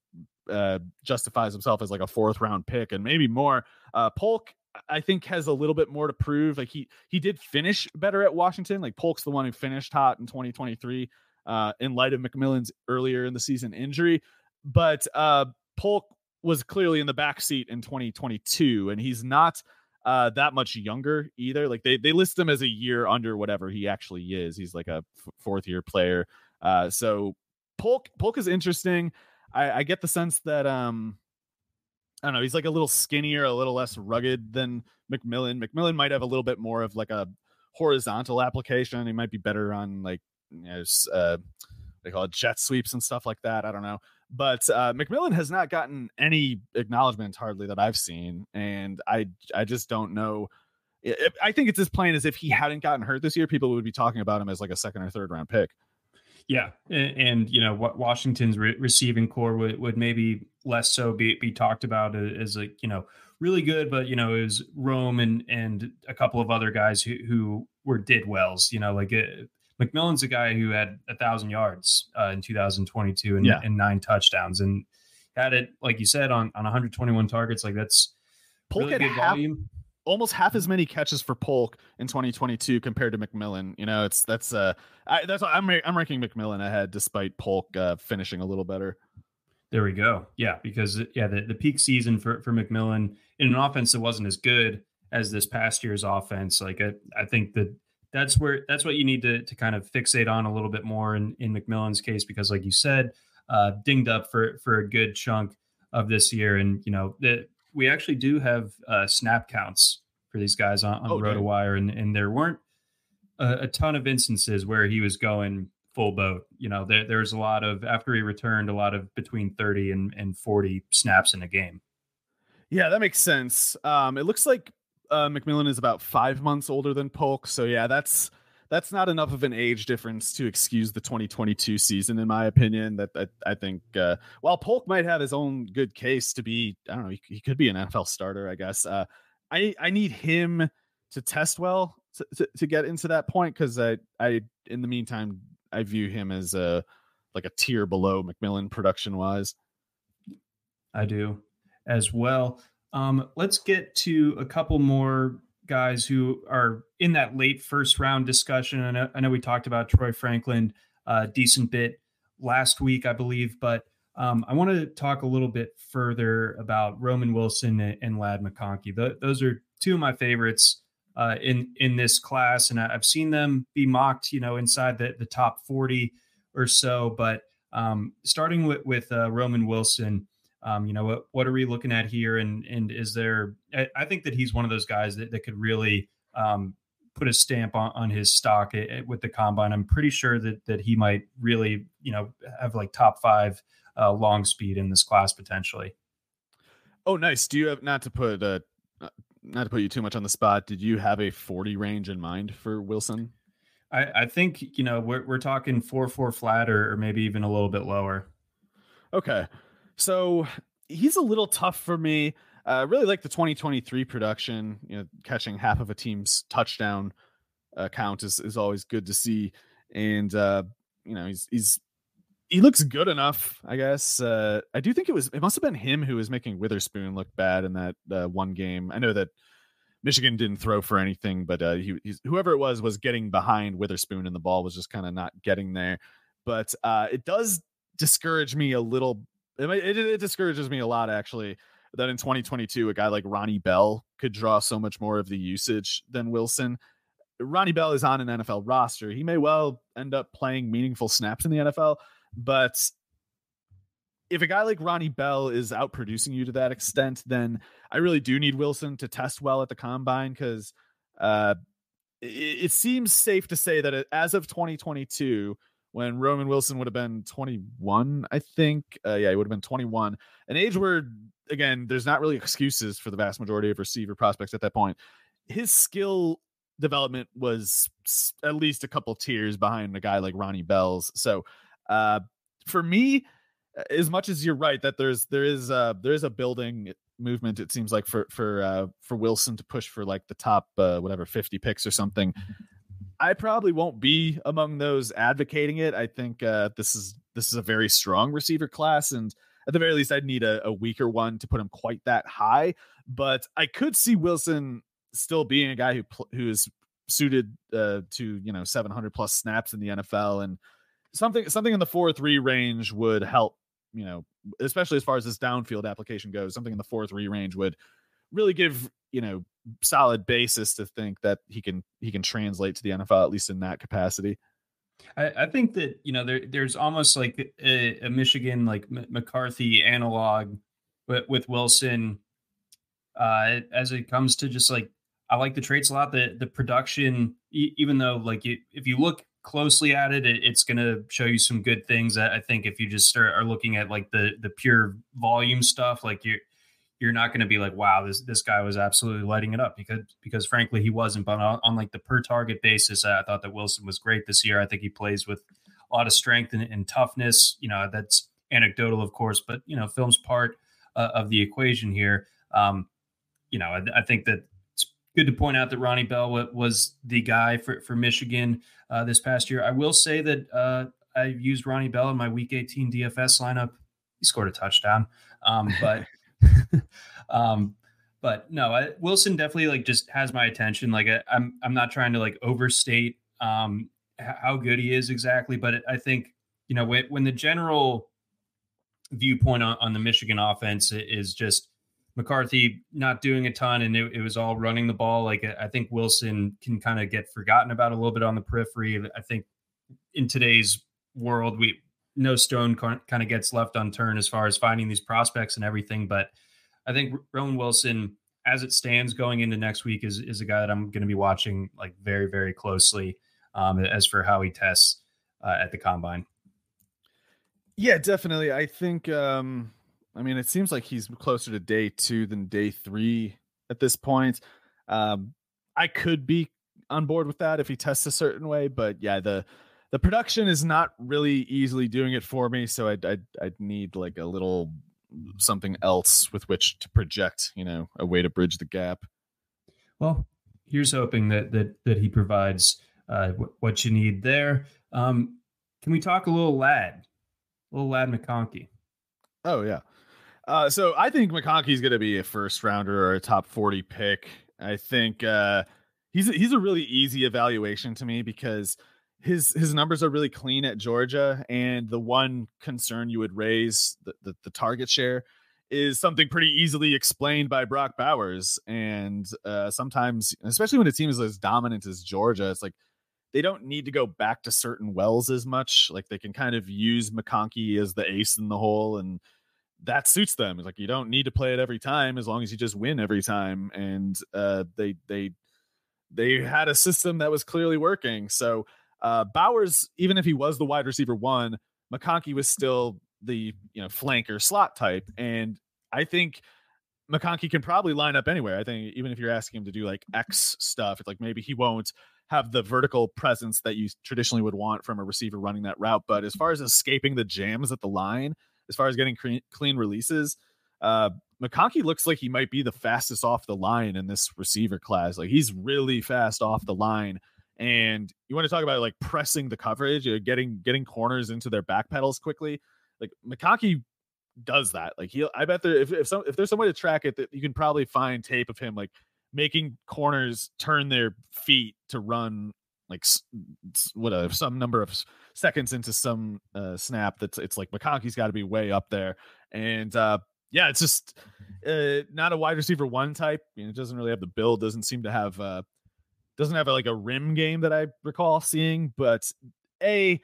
uh, justifies himself as like a fourth round pick and maybe more. Uh, Polk, I think, has a little bit more to prove. Like he he did finish better at Washington. Like Polk's the one who finished hot in 2023 uh, in light of McMillan's earlier in the season injury but uh, Polk was clearly in the back seat in 2022, and he's not uh, that much younger either. Like they they list him as a year under whatever he actually is. He's like a f- fourth year player. Uh, so Polk Polk is interesting. I, I get the sense that um I don't know, he's like a little skinnier, a little less rugged than McMillan. McMillan might have a little bit more of like a horizontal application. He might be better on like you know, uh, they call it jet sweeps and stuff like that. I don't know. But uh, McMillan has not gotten any acknowledgement hardly that I've seen, and I I just don't know. I think it's as plain as if he hadn't gotten hurt this year, people would be talking about him as like a second or third round pick. Yeah, and, and you know what Washington's re- receiving corps would, would maybe less so be, be talked about as like you know really good, but you know it was Rome and and a couple of other guys who who were did wells. You know like uh, McMillan's a guy who had a thousand yards uh, in 2022 and, yeah. and, nine touchdowns and had it, like you said, on, on 121 targets. Like that's Polk really good half, volume. Almost half as many catches for Polk in 2022 compared to McMillan. You know, it's that's uh, I, that's I'm I'm ranking McMillan ahead despite Polk uh, finishing a little better. There we go. Yeah, because yeah, the, the peak season for for McMillan in an offense that wasn't as good as this past year's offense. Like I, I think that that's where that's what you need to to kind of fixate on a little bit more in in McMillan's case because, like you said, uh, dinged up for for a good chunk of this year, and you know that we actually do have uh, snap counts for these guys on, on oh, RotoWire, and and there weren't a, a, ton of instances where he was going full boat. You know, there there's a lot of after he returned, a lot of between thirty and and forty snaps in a game. Yeah, that makes sense. Um, it looks like uh, McMillan is about five months older than Polk, so yeah, that's that's not enough of an age difference to excuse the 2022 season, in my opinion. That, that I think uh, while Polk might have his own good case to be, I don't know, he, he could be an NFL starter, I guess. Uh, I I need him to test well to, to, to get into that point because I I in the meantime I view him as a like a tier below McMillan production wise. I do as well. Um, let's get to a couple more guys who are in that late first round discussion. I know, I know we talked about Troy Franklin a uh, decent bit last week, I believe, but um, I want to talk a little bit further about Roman Wilson and, and Ladd McConkey. The, those are two of my favorites uh, in in this class, and I've seen them be mocked, you know, inside the, the top forty or so. But um, starting with with uh, Roman Wilson, um, you know, what what are we looking at here? And and is there? I, I think that he's one of those guys that, that could really um, put a stamp on, on his stock at, at, with the combine. I'm pretty sure that that he might really, you know, have like top five uh, long speed in this class potentially. Oh, nice. Do you have not to put uh, not to put you too much on the spot? Did you have a 40 range in mind for Wilson? I, I think you know we're we're talking four four flat or, or maybe even a little bit lower. Okay. So he's a little tough for me. I uh, really like the 2023 production. You know, catching half of a team's touchdown uh, count is, is always good to see. And uh, you know, he's he's he looks good enough, I guess. Uh, I do think it was it must have been him who was making Witherspoon look bad in that uh, one game. I know that Michigan didn't throw for anything, but uh, he whoever it was was getting behind Witherspoon, and the ball was just kind of not getting there. But uh, it does discourage me a little. It, it, it discourages me a lot actually that in 2022 a guy like Ronnie Bell could draw so much more of the usage than Wilson. Ronnie Bell is on an NFL roster. He may well end up playing meaningful snaps in the NFL, but if a guy like Ronnie Bell is out producing you to that extent, then I really do need Wilson to test well at the combine because uh, it, it, seems safe to say that as of 2022, when Roman Wilson would have been 21, I think, uh, yeah, he would have been 21, an age where, again, there's not really excuses for the vast majority of receiver prospects at that point. His skill development was at least a couple tiers behind a guy like Ronnie Bell's. So, uh, for me, as much as you're right that there's there is uh there is a building movement it seems like for for uh for Wilson to push for like the top uh whatever 50 picks or something I probably won't be among those advocating it. I think uh this is this is a very strong receiver class and at the very least I'd need a, a weaker one to put him quite that high. But I could see Wilson still being a guy who who is suited uh to you know 700 plus snaps in the NFL and something something in the 4-3 range would help you know, especially as far as this downfield application goes, something in the four three range would really give you know solid basis to think that he can he can translate to the NFL at least in that capacity. I, I think that you know there there's almost like a, a Michigan like M- McCarthy analog with, with Wilson uh, as it comes to just like I like the traits a lot. The the production, e- even though like you, if you look closely at it, it it's going to show you some good things. That I think if you just start are looking at like the the pure volume stuff, like you're you're not going to be like, wow, this this guy was absolutely lighting it up because because frankly he wasn't. But on, on like the per target basis, I thought that Wilson was great this year. I think he plays with a lot of strength and, and toughness. You know, that's anecdotal, of course, but you know, film's part uh, of the equation here. Um, you know, I, I think that it's good to point out that Ronnie Bell was the guy for, for Michigan uh, this past year. I will say that uh, I used Ronnie Bell in my Week 18 DFS lineup. He scored a touchdown, um, but um, but no, I, Wilson definitely like just has my attention. Like I, am I'm, I'm not trying to like overstate um, how good he is exactly, but I think you know when, when the general viewpoint on, on the Michigan offense is just McCarthy not doing a ton, and it, it, was all running the ball. Like I think Wilson can kind of get forgotten about a little bit on the periphery. I think in today's world, we no stone kind of gets left unturned as far as finding these prospects and everything. But I think Roman Wilson, as it stands going into next week, is is a guy that I'm going to be watching like very very closely um, as for how he tests uh, at the combine. Yeah, definitely. I think. Um I mean, it seems like he's closer to day two than day three at this point. Um, I could be on board with that if he tests a certain way, but yeah, the the production is not really easily doing it for me. So I'd I'd, I'd need like a little something else with which to project, you know, a way to bridge the gap. Well, here's hoping that that that he provides uh, what you need there. Um, can we talk a little Ladd, a little Ladd McConkey? Oh yeah. Uh, so I think McConkey's going to be a first rounder or a top 40 pick. I think uh, he's a, he's a really easy evaluation to me because his his numbers are really clean at Georgia, and the one concern you would raise the, the, the target share is something pretty easily explained by Brock Bowers. And uh, sometimes, especially when a team is as dominant as Georgia, it's like they don't need to go back to certain wells as much. Like they can kind of use McConkey as the ace in the hole and that suits them. It's like you don't need to play it every time as long as you just win every time. And uh, they they they had a system that was clearly working. So uh, Bowers, even if he was the wide receiver one, McConkey was still the you know flanker slot type, and I think McConkey can probably line up anywhere. I think even if you're asking him to do like X stuff, it's like maybe he won't have the vertical presence that you traditionally would want from a receiver running that route. But as far as escaping the jams at the line, as far as getting clean, clean releases. Uh, McConkey looks like he might be the fastest off the line in this receiver class. Like he's really fast off the line. And you want to talk about like pressing the coverage, know, getting getting corners into their back pedals quickly. Like McConkey does that. Like he, I bet there if if, some, if there's some way to track it, that you can probably find tape of him like making corners turn their feet to run like whatever some number of seconds into some uh, snap that's it's like McConkey's got to be way up there and uh, yeah it's just uh, not a wide receiver one type it doesn't really have the build doesn't seem to have uh doesn't have a, like a rim game that I recall seeing but a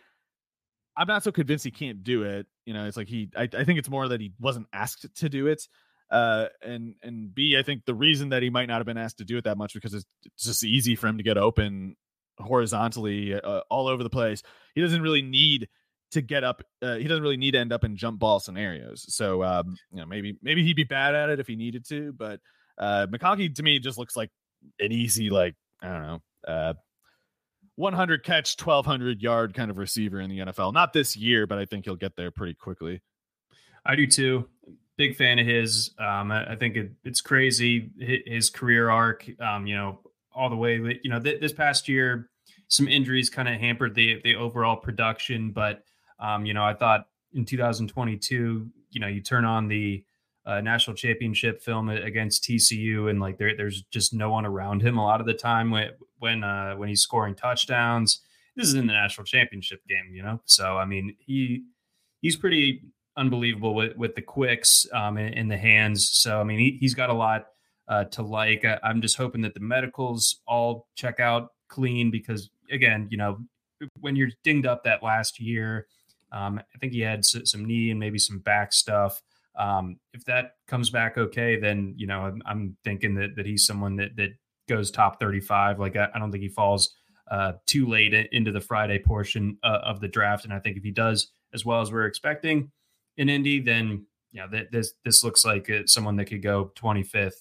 I'm not so convinced he can't do it you know it's like he I, I think it's more that he wasn't asked to do it uh and and b i think the reason that he might not have been asked to do it that much because it's, it's just easy for him to get open horizontally uh, all over the place. He doesn't really need to get up. Uh, he doesn't really need to end up in jump ball scenarios. So um, you know, maybe maybe he'd be bad at it if he needed to. But uh, McConkey to me just looks like an easy like I don't know. Uh, 100 catch, 1200 yard kind of receiver in the NFL. Not this year, but I think he'll get there pretty quickly. I do too. Big fan of his. Um, I, I think it, it's crazy his career arc. Um, you know, all the way. You know, th- this past year, some injuries kind of hampered the the overall production, but um, you know, I thought in 2022, you know, you turn on the uh, national championship film against TCU, and like there, there's just no one around him a lot of the time when when uh, when he's scoring touchdowns. This is in the national championship game, you know. So I mean, he he's pretty unbelievable with with the quicks um, in, in the hands. So I mean, he, he's got a lot uh, to like. I, I'm just hoping that the medicals all check out clean because, again, you know, when you're dinged up that last year, um, I think he had some knee and maybe some back stuff. Um, if that comes back okay, then you know I'm, I'm, thinking that that he's someone that that goes top 35. Like I, I don't think he falls uh, too late into the Friday portion uh, of the draft, and I think if he does as well as we're expecting in Indy, then yeah, th- this this looks like uh, someone that could go 25th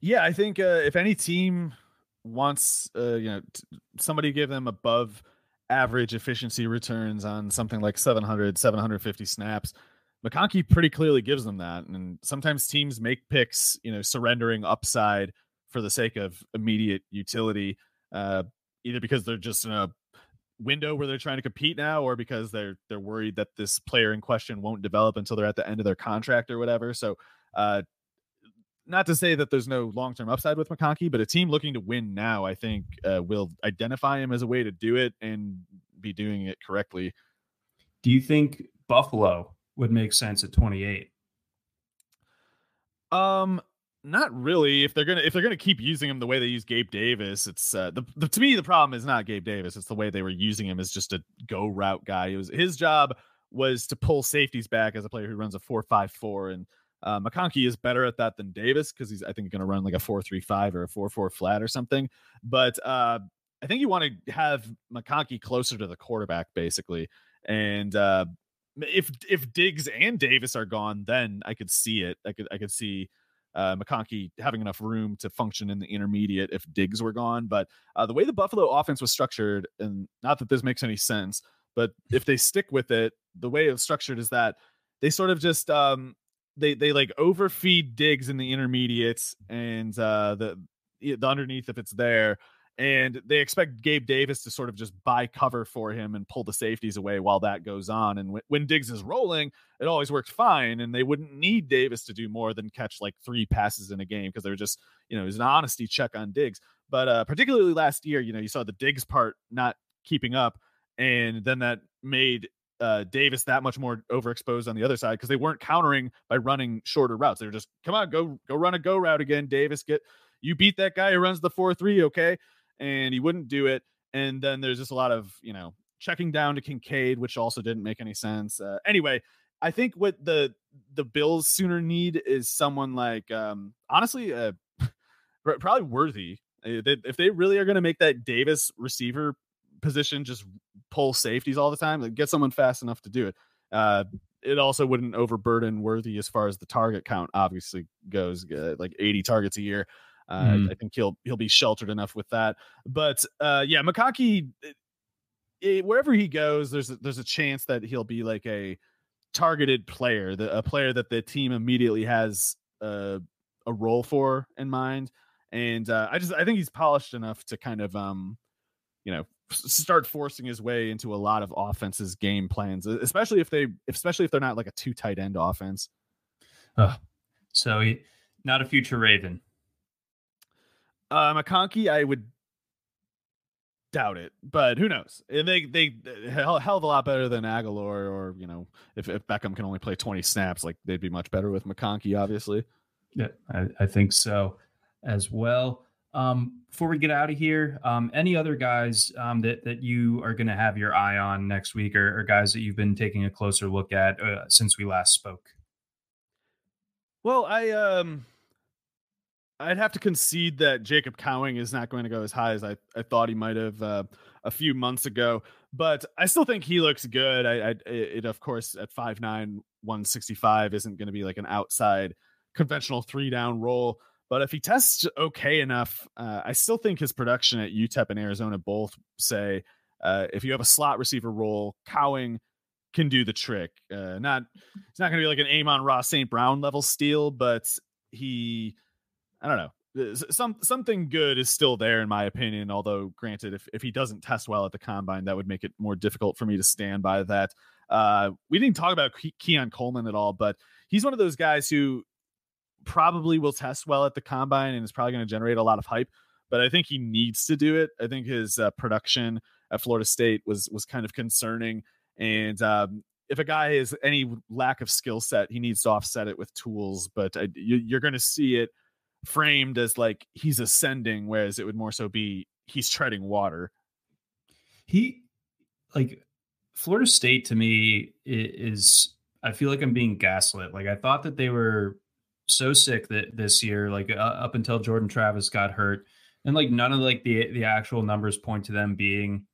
yeah, I think uh, if any team wants, uh, you know, t- somebody give them above average efficiency returns on something like 700, 750 snaps, McConkey pretty clearly gives them that. And sometimes teams make picks, you know, surrendering upside for the sake of immediate utility, uh, either because they're just in a window where they're trying to compete now, or because they're they're worried that this player in question won't develop until they're at the end of their contract or whatever. So uh, not to say that there's no long term upside with McConkey, but a team looking to win now, I think, uh, will identify him as a way to do it and be doing it correctly. Do you think Buffalo would make sense at 28? Um, not really. If they're gonna if they're gonna keep using him the way they use Gabe Davis, it's uh, the, the to me the problem is not Gabe Davis. It's the way they were using him as just a go route guy. It was his job was to pull safeties back as a player who runs a four five four and uh, McConkey is better at that than Davis because he's, I think, going to run like a 4 3 5 or a 4 4 flat or something. But uh, I think you want to have McConkey closer to the quarterback, basically. And uh, if if Diggs and Davis are gone, then I could see it. I could I could see uh, McConkey having enough room to function in the intermediate if Diggs were gone. But uh, the way the Buffalo offense was structured, and not that this makes any sense, but if they stick with it, the way it's structured is that they sort of just um, they they like overfeed Diggs in the intermediates and uh the the underneath if it's there and they expect Gabe Davis to sort of just buy cover for him and pull the safeties away while that goes on. And w- when Diggs is rolling, it always works fine, and they wouldn't need Davis to do more than catch like three passes in a game because they're just you know it's an honesty check on Diggs. But uh, particularly last year, you know, you saw the Diggs part not keeping up, and then that made uh, Davis that much more overexposed on the other side because they weren't countering by running shorter routes. They were just, come on, go go run a go route again, Davis. Get you beat that guy who runs the four three, okay? And he wouldn't do it. And then there's just a lot of you know checking down to Kincaid, which also didn't make any sense. Uh, anyway, I think what the the Bills sooner need is someone like um, honestly, uh, probably Worthy. Uh, if they really are going to make that Davis receiver position just pull safeties all the time. Like get someone fast enough to do it. Uh, it also wouldn't overburden Worthy as far as the target count obviously goes, uh, like 80 targets a year. Uh, mm. I think he'll he'll be sheltered enough with that. But uh, yeah, McConkey, it, wherever he goes, there's a, there's a chance that he'll be like a targeted player, the, a player that the team immediately has a, a role for in mind. And uh, I just I think he's polished enough to kind of um, you know, start forcing his way into a lot of offenses game plans, especially if they especially if they're not like a two tight end offense. Uh, so he, not a future Raven. Uh, McConkey, I would doubt it, but who knows? And they they hell, hell of a lot better than Agholor, or you know, if, if Beckham can only play twenty snaps, like they'd be much better with McConkey, obviously. Yeah, I, I think so as well. Um, before we get out of here, um, any other guys um, that that you are going to have your eye on next week, or, or, guys that you've been taking a closer look at uh, since we last spoke? Well, I um, I'd have to concede that Jacob Cowing is not going to go as high as I, I thought he might have uh, a few months ago, but I still think he looks good. I, I it of course at 5'9", 165 isn't going to be like an outside conventional three down role but if he tests okay enough, uh, I still think his production at UTEP and Arizona both say uh, if you have a slot receiver role, Cowing can do the trick. Uh, not it's not going to be like an Amon-Ra St. Brown level steal, but he, I don't know, some something good is still there in my opinion. Although, granted, if if he doesn't test well at the combine, that would make it more difficult for me to stand by that. Uh, we didn't talk about Ke- Keon Coleman at all, but he's one of those guys who probably will test well at the combine and is probably going to generate a lot of hype. But I think he needs to do it. I think his uh, production at Florida State was was kind of concerning. And um, if a guy has any lack of skill set, he needs to offset it with tools. But I, you, you're going to see it framed as like he's ascending, whereas it would more so be he's treading water. He like Florida State to me is I feel like I'm being gaslit. Like I thought that they were so sick that this year, like uh, up until Jordan Travis got hurt, and like none of like the the actual numbers point to them being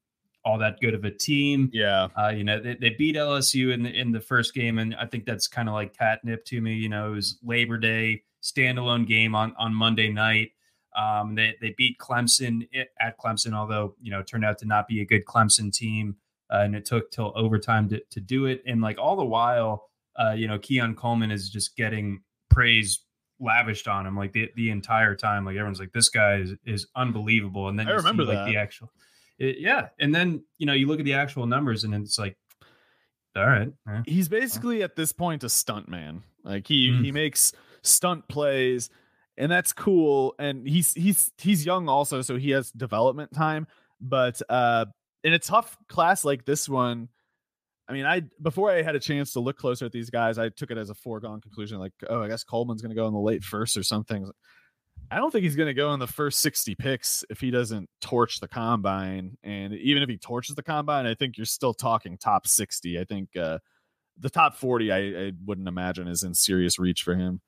all that good of a team. Yeah, uh, you know they, they beat LSU in the in the first game, and I think that's kind of like catnip to me. You know, it was Labor Day standalone game on on Monday night. Um, they they beat Clemson at Clemson, although you know turned out to not be a good Clemson team, uh, and it took till overtime to to do it. And like all the while, uh, you know, Keon Coleman is just getting praise lavished on him like the, the entire time. Like everyone's like, this guy is, is unbelievable. And then I remember see, like the actual, it, yeah. And then, you know, you look at the actual numbers and it's like, all right. Yeah. He's basically at this point a stunt man. Like he, mm. he makes stunt plays and that's cool. And he's, he's, he's young also. So he has development time, but, uh, in a tough class like this one, I mean, I before I had a chance to look closer at these guys, I took it as a foregone conclusion. Like, oh, I guess Coleman's going to go in the late first or something. I don't think he's going to go in the first 60 picks if he doesn't torch the combine. And even if he torches the combine, I think you're still talking top 60. I think uh, the top 40, I, I wouldn't imagine is in serious reach for him.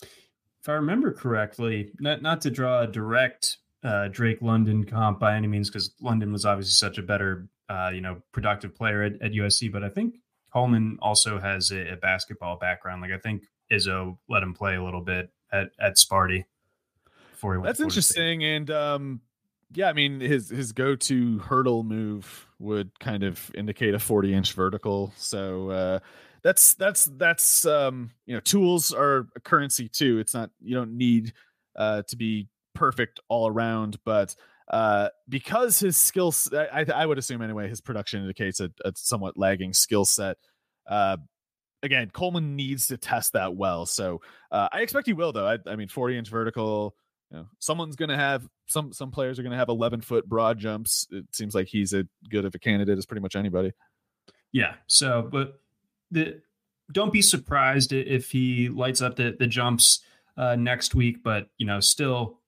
If I remember correctly, not not to draw a direct uh, Drake London comp by any means, because London was obviously such a better uh, you know, productive player at, at, USC. But I think Coleman also has a, a, basketball background. Like I think Izzo let him play a little bit at at Sparty before he went. That's interesting, State. and um, yeah, I mean his his go to hurdle move would kind of indicate a forty inch vertical. So. Uh, that's that's that's um you know tools are a currency too it's not you don't need uh to be perfect all around but uh, because his skills, I, I, would assume anyway, his production indicates a, a somewhat lagging skill set. Uh, again, Coleman needs to test that well. So uh, I expect he will, though. I, I mean, 40 inch vertical. You know, someone's going to have some. Some players are going to have 11 foot broad jumps. It seems like he's as good of a candidate as pretty much anybody. Yeah. So, but the don't be surprised if he lights up the the jumps uh, next week. But you know, still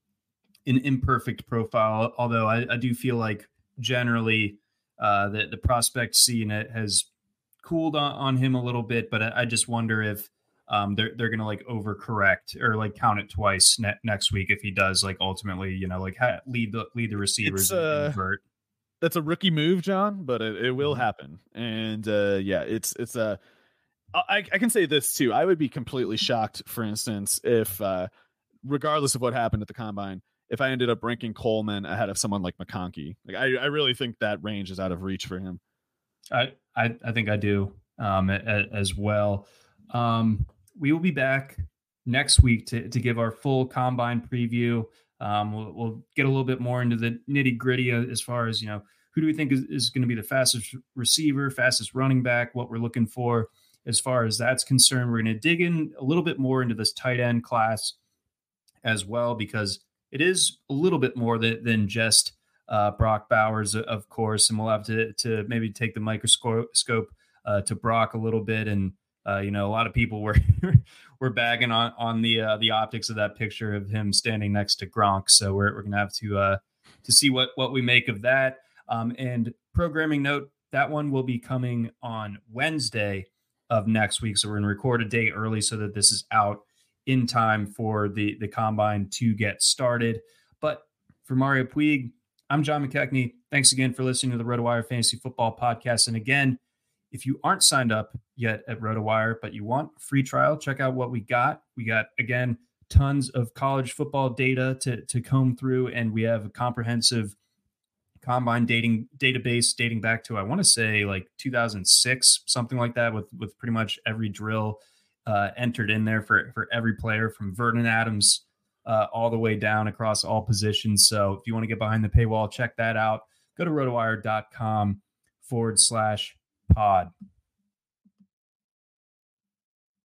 an imperfect profile, although I, I do feel like generally uh, the, the prospect scene has cooled on, on him a little bit, but I, I just wonder if um, they're they're gonna like overcorrect or like count it twice ne- next week if he does like ultimately you know like ha- lead the lead the receivers uh, invert. That's a rookie move, John, but it, it will mm-hmm. happen. And uh, yeah, it's it's a. I, I can say this too. I would be completely shocked, for instance, if uh, regardless of what happened at the combine, if I ended up ranking Coleman ahead of someone like McConkey. Like I, I really think that range is out of reach for him. I I, I think I do um, a, as well. Um, we will be back next week to to give our full combine preview. Um, we'll, we'll, get a little bit more into the nitty gritty as far as you know who do we think is, is going to be the fastest receiver, fastest running back, what we're looking for as far as that's concerned. We're going to dig in a little bit more into this tight end class as well because it is a little bit more than, than just uh, Brock Bowers, of course, and we'll have to to maybe take the microscope uh, to Brock a little bit and uh, you know, a lot of people were were bagging on on the uh, the optics of that picture of him standing next to Gronk. So we're we're gonna have to uh, to see what what we make of that. Um, and programming note that one will be coming on Wednesday of next week. So we're gonna record a day early so that this is out in time for the the combine to get started. But for Mario Puig, I'm John McKechnie. Thanks again for listening to the RotoWire Fantasy Football Podcast. And again, if you aren't signed up yet at RotoWire, but you want free trial, check out what we got. We got again tons of college football data to to comb through, and we have a comprehensive combine dating database dating back to I want to say like 2006, something like that, with with pretty much every drill uh, entered in there for for every player from Vernon Adams uh, all the way down across all positions. So if you want to get behind the paywall, check that out. Go to rotowire.com forward slash pod.